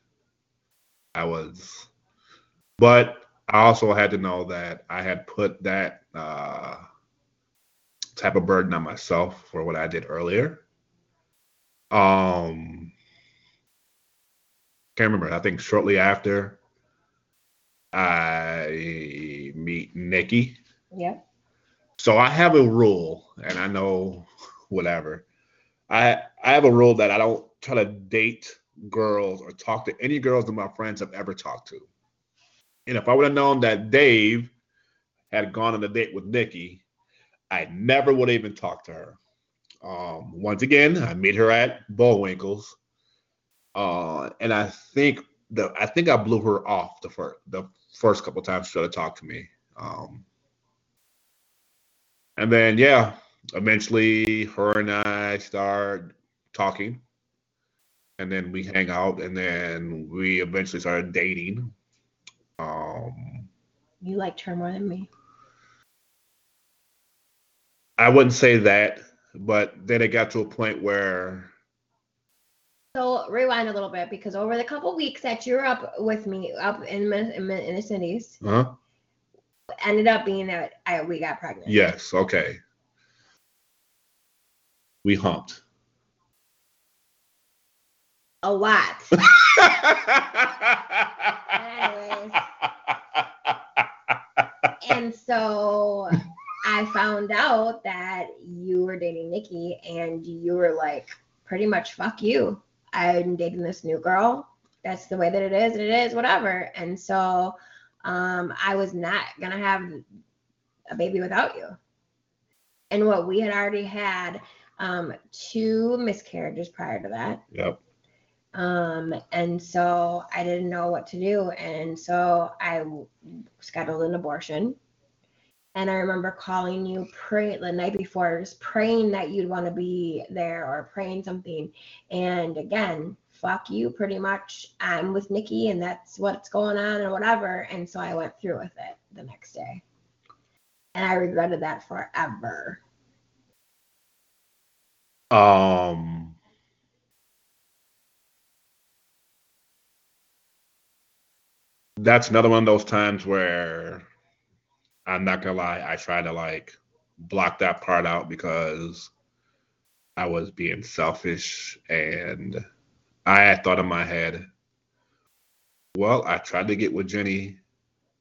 I was, but I also had to know that I had put that uh, type of burden on myself for what I did earlier. Um, can't remember. I think shortly after I meet Nikki. Yeah. So I have a rule, and I know whatever. I I have a rule that I don't try to date girls or talk to any girls that my friends have ever talked to. And if I would have known that Dave had gone on a date with Nikki, I never would have even talked to her. Um, once again, I meet her at Bullwinkle's, uh, and I think the I think I blew her off the first the first couple times she tried to talk to me. Um, and then yeah, eventually her and I start talking, and then we hang out, and then we eventually started dating. Um, You liked her more than me. I wouldn't say that, but then it got to a point where So rewind a little bit because over the couple weeks that you were up with me up in in, in the cities, huh? ended up being that I we got pregnant. Yes, okay. We humped. A lot. and so I found out that you were dating Nikki and you were like pretty much fuck you. I'm dating this new girl. That's the way that it is, and it is whatever. And so um I was not gonna have a baby without you. And what we had already had um two miscarriages prior to that. Yep. Um, and so I didn't know what to do. And so I scheduled an abortion. And I remember calling you pray the night before, just praying that you'd want to be there or praying something. And again, fuck you pretty much. I'm with Nikki and that's what's going on or whatever. And so I went through with it the next day. And I regretted that forever. Um that's another one of those times where I'm not gonna lie, I try to like block that part out because I was being selfish and I had thought in my head, well, I tried to get with Jenny.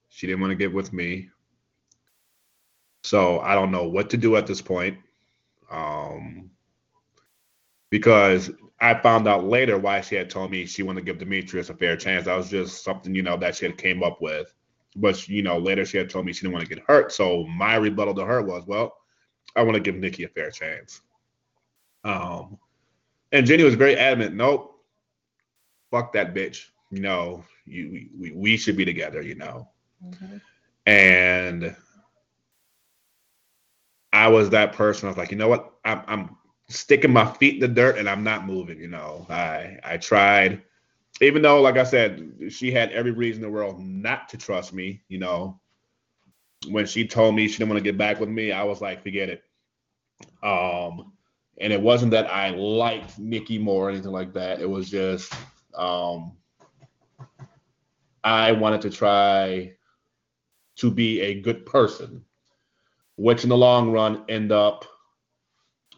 She didn't want to get with me. So I don't know what to do at this point. Um, because I found out later why she had told me she wanted to give Demetrius a fair chance. That was just something, you know, that she had came up with. But you know, later she had told me she didn't want to get hurt. So my rebuttal to her was, well, I want to give Nikki a fair chance. Um, and Jenny was very adamant, nope, fuck that bitch. You know, you we, we should be together, you know. And I was that person. I was like, you know what? I'm, I'm sticking my feet in the dirt and I'm not moving. You know, I I tried, even though, like I said, she had every reason in the world not to trust me. You know, when she told me she didn't want to get back with me, I was like, forget it. Um, and it wasn't that I liked Nikki more or anything like that. It was just um, I wanted to try to be a good person, which in the long run end up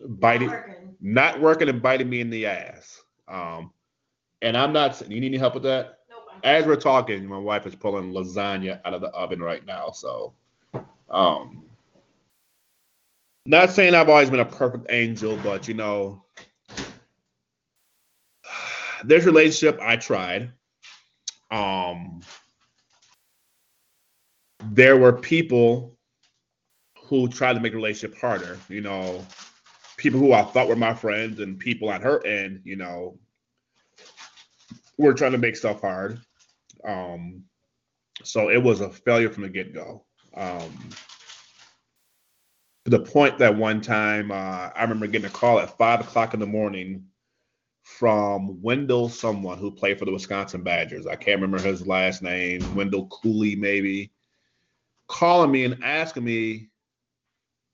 biting, not working and biting me in the ass. Um, and I'm not. You need any help with that? As we're talking, my wife is pulling lasagna out of the oven right now. So, um, not saying I've always been a perfect angel, but you know, this relationship I tried. Um, there were people who tried to make a relationship harder. You know, people who I thought were my friends and people on her end, you know, were trying to make stuff hard. Um, so it was a failure from the get go. Um, to the point that one time uh, I remember getting a call at five o'clock in the morning from Wendell, someone who played for the Wisconsin Badgers. I can't remember his last name, Wendell Cooley, maybe, calling me and asking me,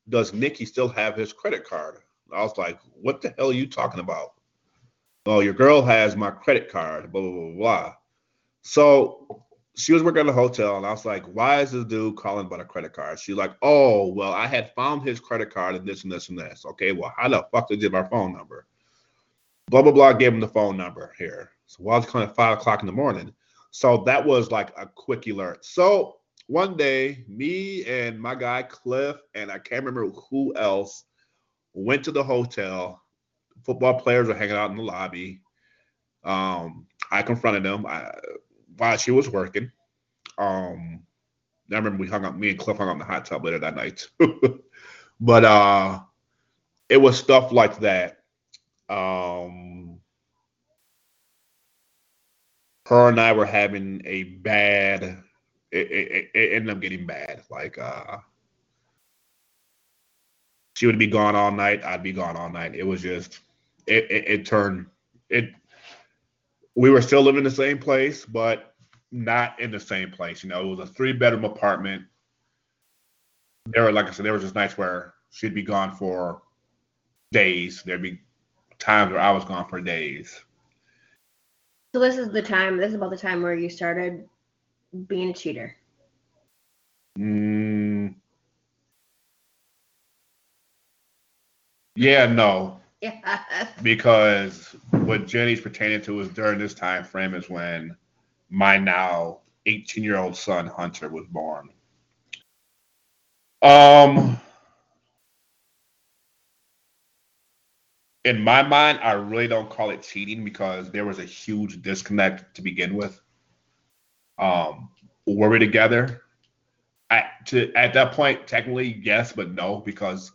Does Nikki still have his credit card? I was like, What the hell are you talking about? Oh, your girl has my credit card, blah, blah, blah, blah. So she was working at a hotel, and I was like, Why is this dude calling about a credit card? She's like, Oh, well, I had found his credit card and this and this and this. Okay, well, how the fuck did you get my phone number? Blah, blah, blah, gave him the phone number here. So while it's calling at five o'clock in the morning. So that was like a quick alert. So one day, me and my guy Cliff, and I can't remember who else, went to the hotel. Football players were hanging out in the lobby. Um, I confronted them I, while she was working. Um, I remember we hung up. Me and Cliff hung up in the hot tub later that night. but uh, it was stuff like that. Um, her and I were having a bad. It, it, it ended up getting bad. Like uh, she would be gone all night. I'd be gone all night. It was just. It, it, it turned. It. We were still living in the same place, but not in the same place. You know, it was a three bedroom apartment. There were, like I said, there was just nights where she'd be gone for days. There'd be times where I was gone for days. So this is the time. This is about the time where you started being a cheater. Mm, yeah, no, Yeah. because what Jenny's pertaining to is during this time frame is when my now 18 year old son Hunter was born. Um, in my mind, I really don't call it cheating because there was a huge disconnect to begin with. Um, were we together? At to at that point, technically yes, but no, because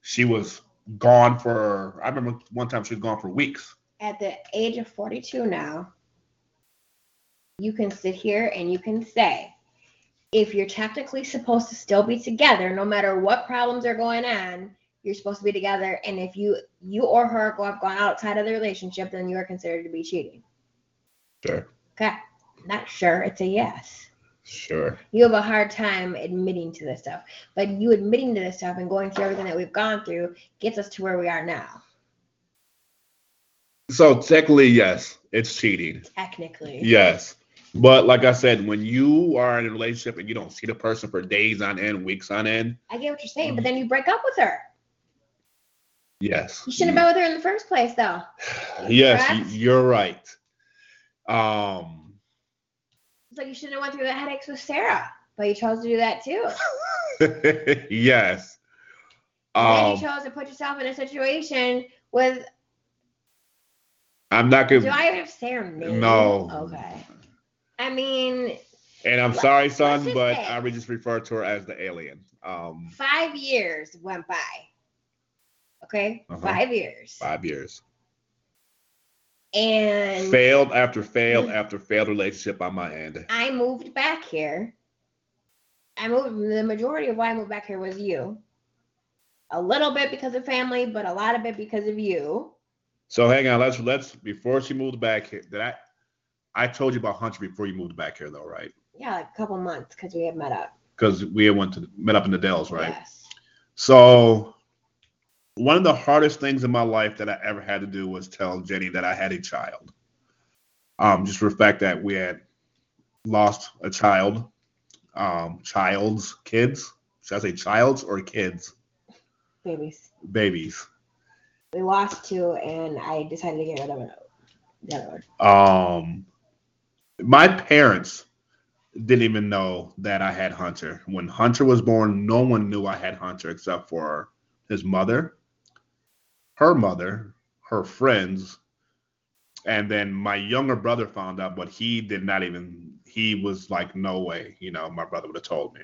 she was gone for. I remember one time she was gone for weeks. At the age of 42 now, you can sit here and you can say, if you're technically supposed to still be together, no matter what problems are going on, you're supposed to be together. And if you you or her go have gone outside of the relationship, then you are considered to be cheating. Sure, Okay. Not sure. It's a yes. Sure. You have a hard time admitting to this stuff. But you admitting to this stuff and going through everything that we've gone through gets us to where we are now. So technically, yes, it's cheating. Technically. Yes. But like I said, when you are in a relationship and you don't see the person for days on end, weeks on end, I get what you're saying, but then you break up with her. yes. You shouldn't have been with her in the first place, though. Yes, Correct? you're right. Um It's like you shouldn't have went through the headaches with Sarah, but you chose to do that too. yes. And then Um you chose to put yourself in a situation with. I'm not gonna Do I have Sarah name? No. Okay. I mean, and I'm sorry, son, but I would just refer to her as the alien. Um five years went by. Okay, Uh-huh. five years, five years. And Failed after failed after failed relationship on my end. I moved back here. I moved. The majority of why I moved back here was you. A little bit because of family, but a lot of it because of you. So hang on, let's let's before she moved back here, did I I told you about Hunter before you moved back here though, right? Yeah, like a couple months because we had met up. Because we had went to met up in the Dells, right? Yes. So one of the hardest things in my life that I ever had to do was tell Jenny that I had a child. Um, just for the fact that we had lost a child, um, child's kids. Should I say child's or kids? Babies. Babies. We lost two, and I decided to get rid of it. The other one. Um, my parents didn't even know that I had Hunter. When Hunter was born, no one knew I had Hunter except for his mother, her mother, her friends, and then my younger brother found out, but he did not even. He was like, "No way," you know. My brother would have told me.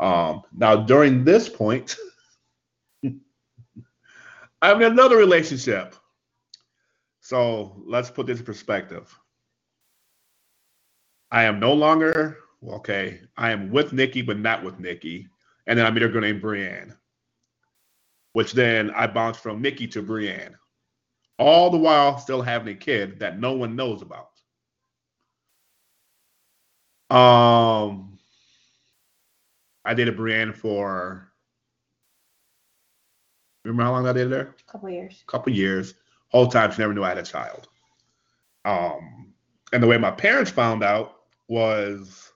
Um, now during this point, I'm in another relationship. So let's put this in perspective. I am no longer okay. I am with Nikki, but not with Nikki, and then I meet a girl named Brienne, which then I bounced from Nikki to Brienne, all the while still having a kid that no one knows about. Um, I dated Brienne for. Remember how long I dated her? A couple years. A couple years. Whole time she never knew I had a child. Um, and the way my parents found out was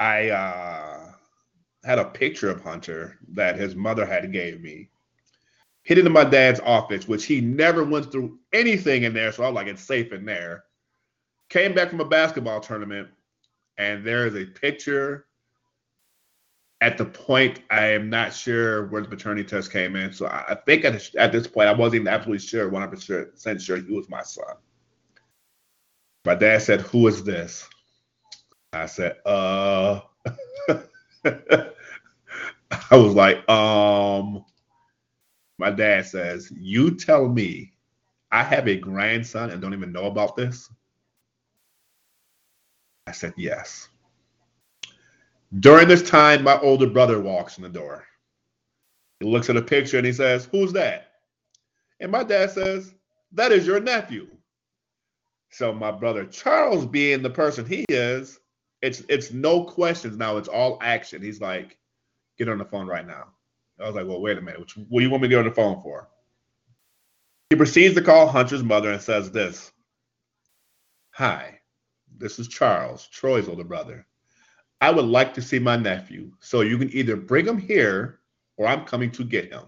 I uh, had a picture of Hunter that his mother had gave me. hidden in my dad's office, which he never went through anything in there, so I was like, it's safe in there. Came back from a basketball tournament, and there is a picture at the point I am not sure where the paternity test came in. So I I think at, at this point I wasn't even absolutely sure, 100% sure he was my son. My dad said, Who is this? I said, uh, I was like, um, my dad says, you tell me I have a grandson and don't even know about this? I said, yes. During this time, my older brother walks in the door. He looks at a picture and he says, Who's that? And my dad says, That is your nephew. So my brother Charles, being the person he is, it's it's no questions now. It's all action. He's like, Get on the phone right now. I was like, Well, wait a minute. What do you want me to get on the phone for? He proceeds to call Hunter's mother and says this Hi, this is Charles, Troy's older brother. I would like to see my nephew. So you can either bring him here or I'm coming to get him.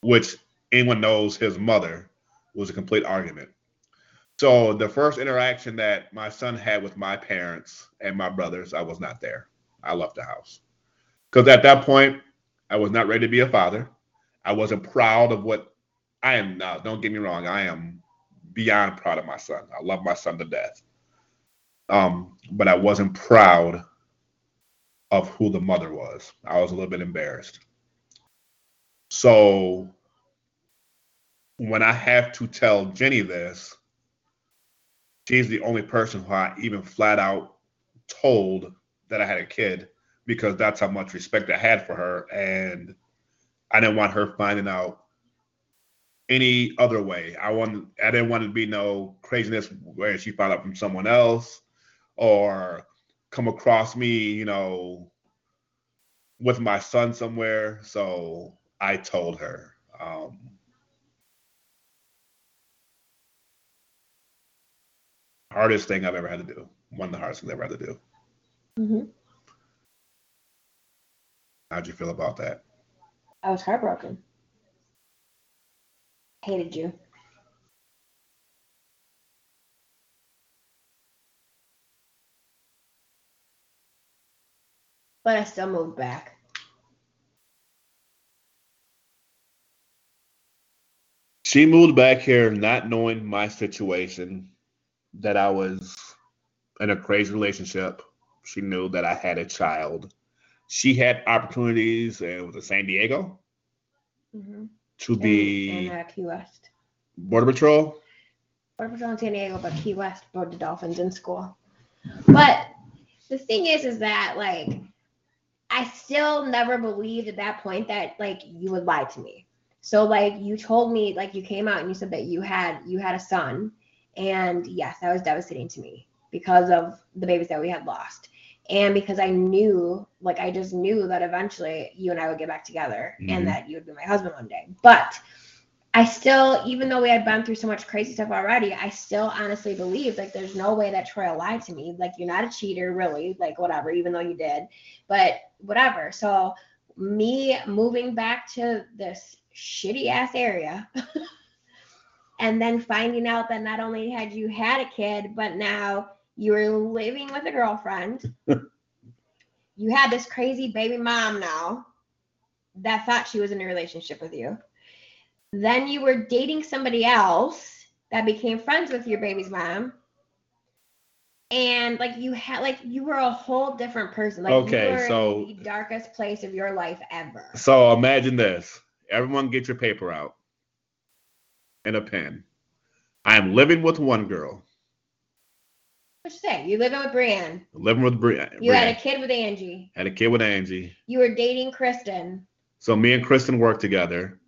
Which anyone knows his mother was a complete argument. So the first interaction that my son had with my parents and my brothers, I was not there. I left the house. Because at that point, I was not ready to be a father. I wasn't proud of what I am now. Don't get me wrong. I am beyond proud of my son. I love my son to death. Um, but I wasn't proud of who the mother was. I was a little bit embarrassed. So when I have to tell Jenny this, she's the only person who I even flat out told that I had a kid because that's how much respect I had for her. And I didn't want her finding out any other way. I want I didn't want to be no craziness where she found out from someone else or come across me, you know, with my son somewhere. So I told her. Um, hardest thing I've ever had to do. One of the hardest things I've ever had to do. Mm-hmm. How'd you feel about that? I was heartbroken. Hated you. but I still moved back. She moved back here not knowing my situation, that I was in a crazy relationship. She knew that I had a child. She had opportunities and was in San Diego mm-hmm. to be in, uh, Key West. Border Patrol. Border Patrol in San Diego, but Key West rode the Dolphins in school. But the thing is, is that like I still never believed at that point that like you would lie to me. So like you told me like you came out and you said that you had you had a son and yes, that was devastating to me because of the babies that we had lost. And because I knew like I just knew that eventually you and I would get back together mm-hmm. and that you would be my husband one day. But I still, even though we had been through so much crazy stuff already, I still honestly believe like there's no way that Troy lied to me. Like you're not a cheater, really, like whatever, even though you did, but whatever. So me moving back to this shitty ass area and then finding out that not only had you had a kid, but now you were living with a girlfriend. you had this crazy baby mom now that thought she was in a relationship with you then you were dating somebody else that became friends with your baby's mom. And like you had like you were a whole different person. Like okay, so the darkest place of your life ever. So imagine this. Everyone get your paper out and a pen. I am living with one girl. What you say? You living with Brienne. Living with Brienne. You had a kid with Angie. Had a kid with Angie. You were dating Kristen. So me and Kristen worked together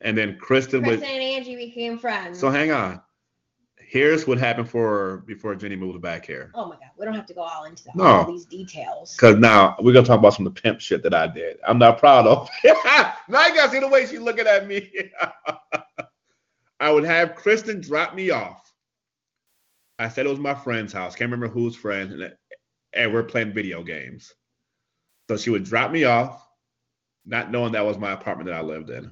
and then Kristen, Kristen and Angie became friends. So hang on. Here's what happened for before Jenny moved back here. Oh my god, we don't have to go all into no. all these details. Cause now we're gonna talk about some of the pimp shit that I did. I'm not proud of. now you guys see the way she's looking at me. I would have Kristen drop me off. I said it was my friend's house. Can't remember whose friend, and, uh, and we're playing video games. So she would drop me off, not knowing that was my apartment that I lived in.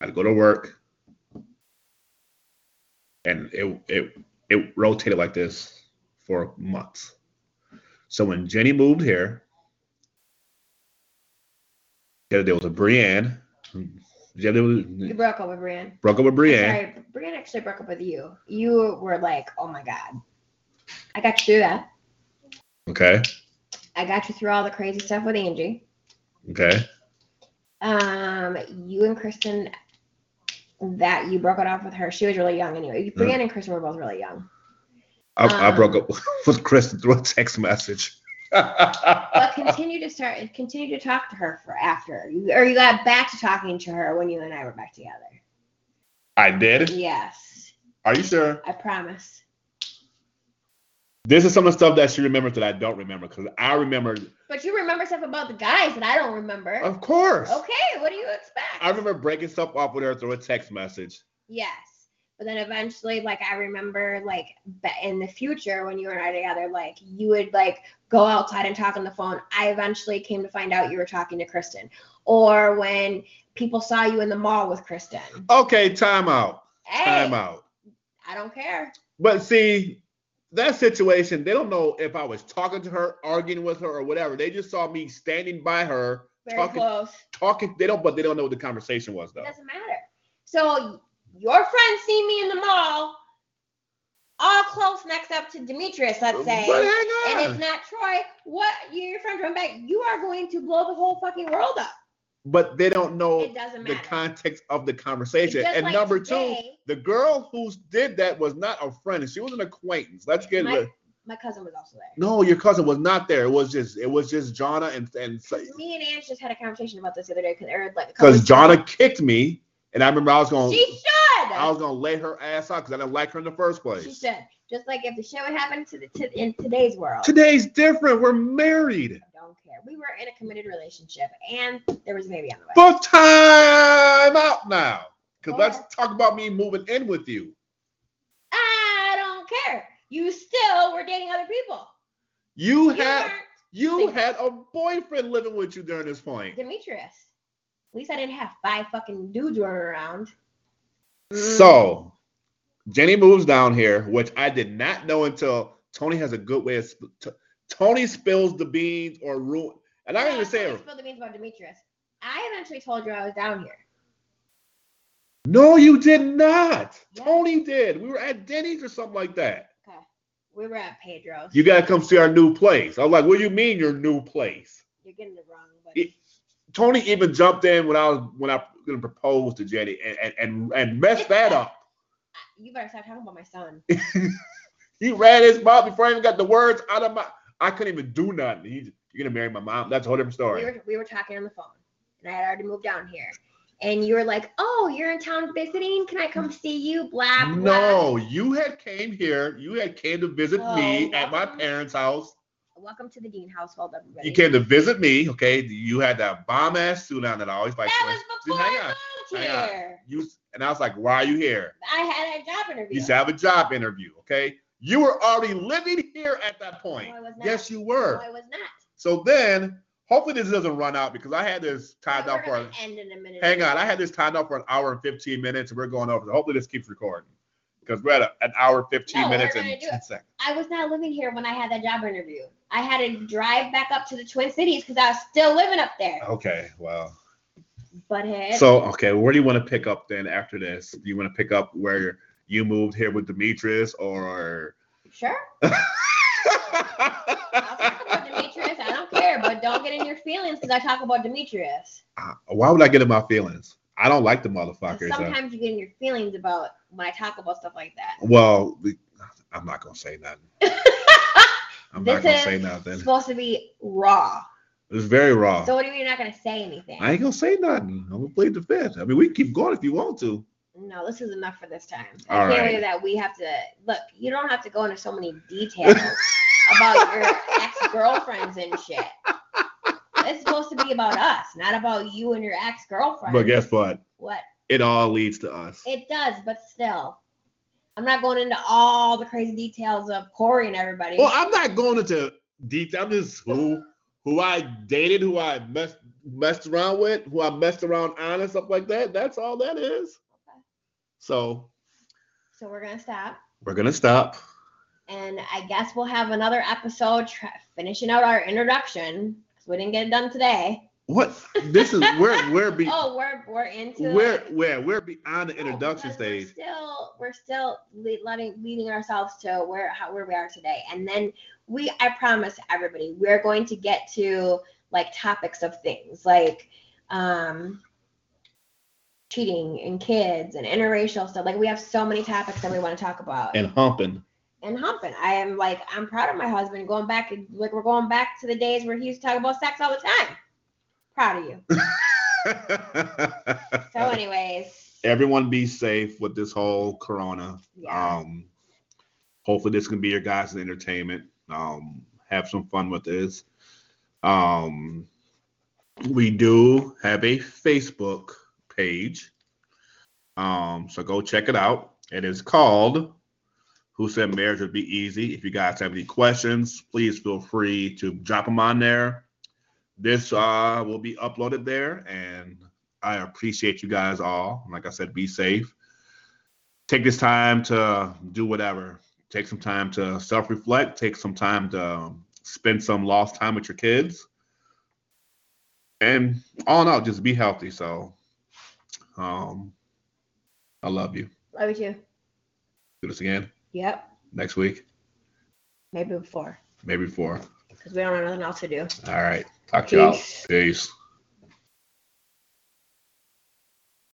I'd go to work, and it it it rotated like this for months. So when Jenny moved here, there was a Brienne. The other was, you broke up with Brienne. Broke up with Brienne. Sorry, Brienne actually broke up with you. You were like, oh my god. I got you through that. Okay. I got you through all the crazy stuff with Angie. Okay. Um, you and Kristen, that you broke it off with her. She was really young anyway. Brianna and Kristen were both really young. I, I Um, broke up with Kristen through a text message. But continue to start, continue to talk to her for after, you, or you got back to talking to her when you and I were back together. I did. Yes, Are you sure? I promise. This is some of the stuff that she remembers that I don't remember because I remember, But you remember stuff about the guys that I don't remember. of course. Okay, what do you expect? I remember breaking stuff off with her through a text message. Yes. But then eventually, like I remember, like in the future when you and I together, like you would like go outside and talk on the phone. I eventually came to find out you were talking to Kristen, or when people saw you in the mall with Kristen. Okay, time out. Hey, Time out. I don't care. But see, that situation, they don't know if I was talking to her, arguing with her, or whatever. They just saw me standing by her, Very Talking- close. talking. They don't, but they don't know what the conversation was It though. doesn't matter. So your friends see me in the mall, all close next up to Demetrius, let's say. And it's not Troy, what you your friend run back, you are going to blow the whole fucking world up. but they don't know the context of the conversation. And like number two, the girl who did that was not a friend. She was an acquaintance. Let's get my, my cousin was also there. No, your cousin was not there. It was just it was just Jonna and and Me and Ange just had a conversation about this the other day because like because. Jonna kicked me, and I remember I was going She should. I was gonna lay her ass out because I didn't like her in the first place. she should. Just like if the shit would happen to the to, in today's world. Today's different. We're married. I don't care. We were in a committed relationship and there was a baby on the way. But time out now. Because let's talk about me moving in with you. I don't care. You still were dating other people. You You had you Think- had a boyfriend living with you during this point. Demetrius. At least I didn't have five fucking dudes running around. Mm. So Jenny moves down here, which I did not know until Tony has a good way of sp- t- Tony spills the beans or ruin. And I Yeah, didn't even say Tony it. spilled the beans about Demetrius. I eventually told you I was down here. No, you did not. Yeah. Tony did. We were at Denny's or something like that. Okay. We were at Pedro's. You gotta come see our new place. I was like, what do you mean your new place? You're getting it wrong, but It- Tony even jumped in when I was when I was gonna propose to Jenny and and and, and messed that up. you better stop talking about my son. He ran his mouth before I even got the words out of my. I couldn't even do nothing. He, you're gonna marry my mom. That's a whole different story. We were we were talking on the phone, and I had already moved down here. And you were like, "Oh, you're in town visiting? Can I come see you?" Blah blah. no, you had came here. You had came to visit me Oh, at my parents' house. Welcome to the Dean household, everybody. You came to visit me. Okay, you had that bomb ass suit on that I always like. That was before hang I on, moved hang on. You and I was like, why are you here? I had a job interview. You said I have a job interview. Okay, you were already living here at that point. No, I was not. Yes, you No, were. I was not. So then, hopefully this doesn't run out because I had this timed We're out for. end in a minute. Hang on, I had this timed out for an hour and 15 minutes, and we're going over. Hopefully this keeps recording because we're at a, an hour 15 No, minutes and 10 seconds. I was not living here when I had that job interview. I had to drive back up to the Twin Cities because I was still living up there. Okay, well. Butthead. So okay, where do you want to pick up then after this? Do you want to pick up where you moved here with Demetrius or? sure. I'll talk about Demetrius. I don't care, but don't get in your feelings because I talk about Demetrius. Uh, Why would I get in my feelings? I don't like the motherfuckers. uh, Sometimes you get in your feelings about when I talk about stuff like that. well, I'm not gonna say nothing. I'm not This gonna is say nothing. It's supposed to be raw. It's very raw. So what do you mean you're not gonna say anything? I ain't gonna say nothing. I'm gonna play the fifth. I mean, we can keep going if you want to. No, this is enough for this time. All I can't right. that we have to look. You don't have to go into so many details about your ex-girlfriends and shit. It's supposed to be about us, not about you and your ex-girlfriend. But guess what? what? It all leads to us. It does, but still, I'm not going into all the crazy details of Corey and everybody. Well, I'm not going into detail. I'm just who who I dated, who I messed messed around with, who I messed around on and stuff like that. That's all that is. Okay. So So we're gonna stop, we're gonna stop. and I guess we'll have another episode tra- finishing out our introduction we didn't get it done today. What? This is we're we're be Oh, we're we're into. we're we're we're beyond the No, introduction because we're stage. Still, we're still le- letting leading ourselves to where how where we are today, and then we. I promise everybody, we're going to get to like topics of things like um cheating and kids and interracial stuff. Like we have so many topics that we want to talk about. And humping. And humping. I am like, I'm proud of my husband. Going back, like we're going back to the days where he used to talk about sex all the time. Proud of you. So, anyways, Everyone be safe with this whole corona. yeah. Um, hopefully this can be your guys' entertainment. Um, have some fun with this. Um, we do have a Facebook page. Um, so go check it out. It is called Who Said Marriage Would Be Easy. If you guys have any questions, please feel free to drop them on there. This uh, will be uploaded there, and I appreciate you guys all. Like I said, be safe take this time to do whatever. Take some time to self reflect. Take some time to spend some lost time with your kids. And all in all, just be healthy. So, um, I love you. Love you too. Do this again Yep. next week, Maybe before, maybe before. because we don't have nothing else to do. All right. Talk to y'all. Peace. Peace.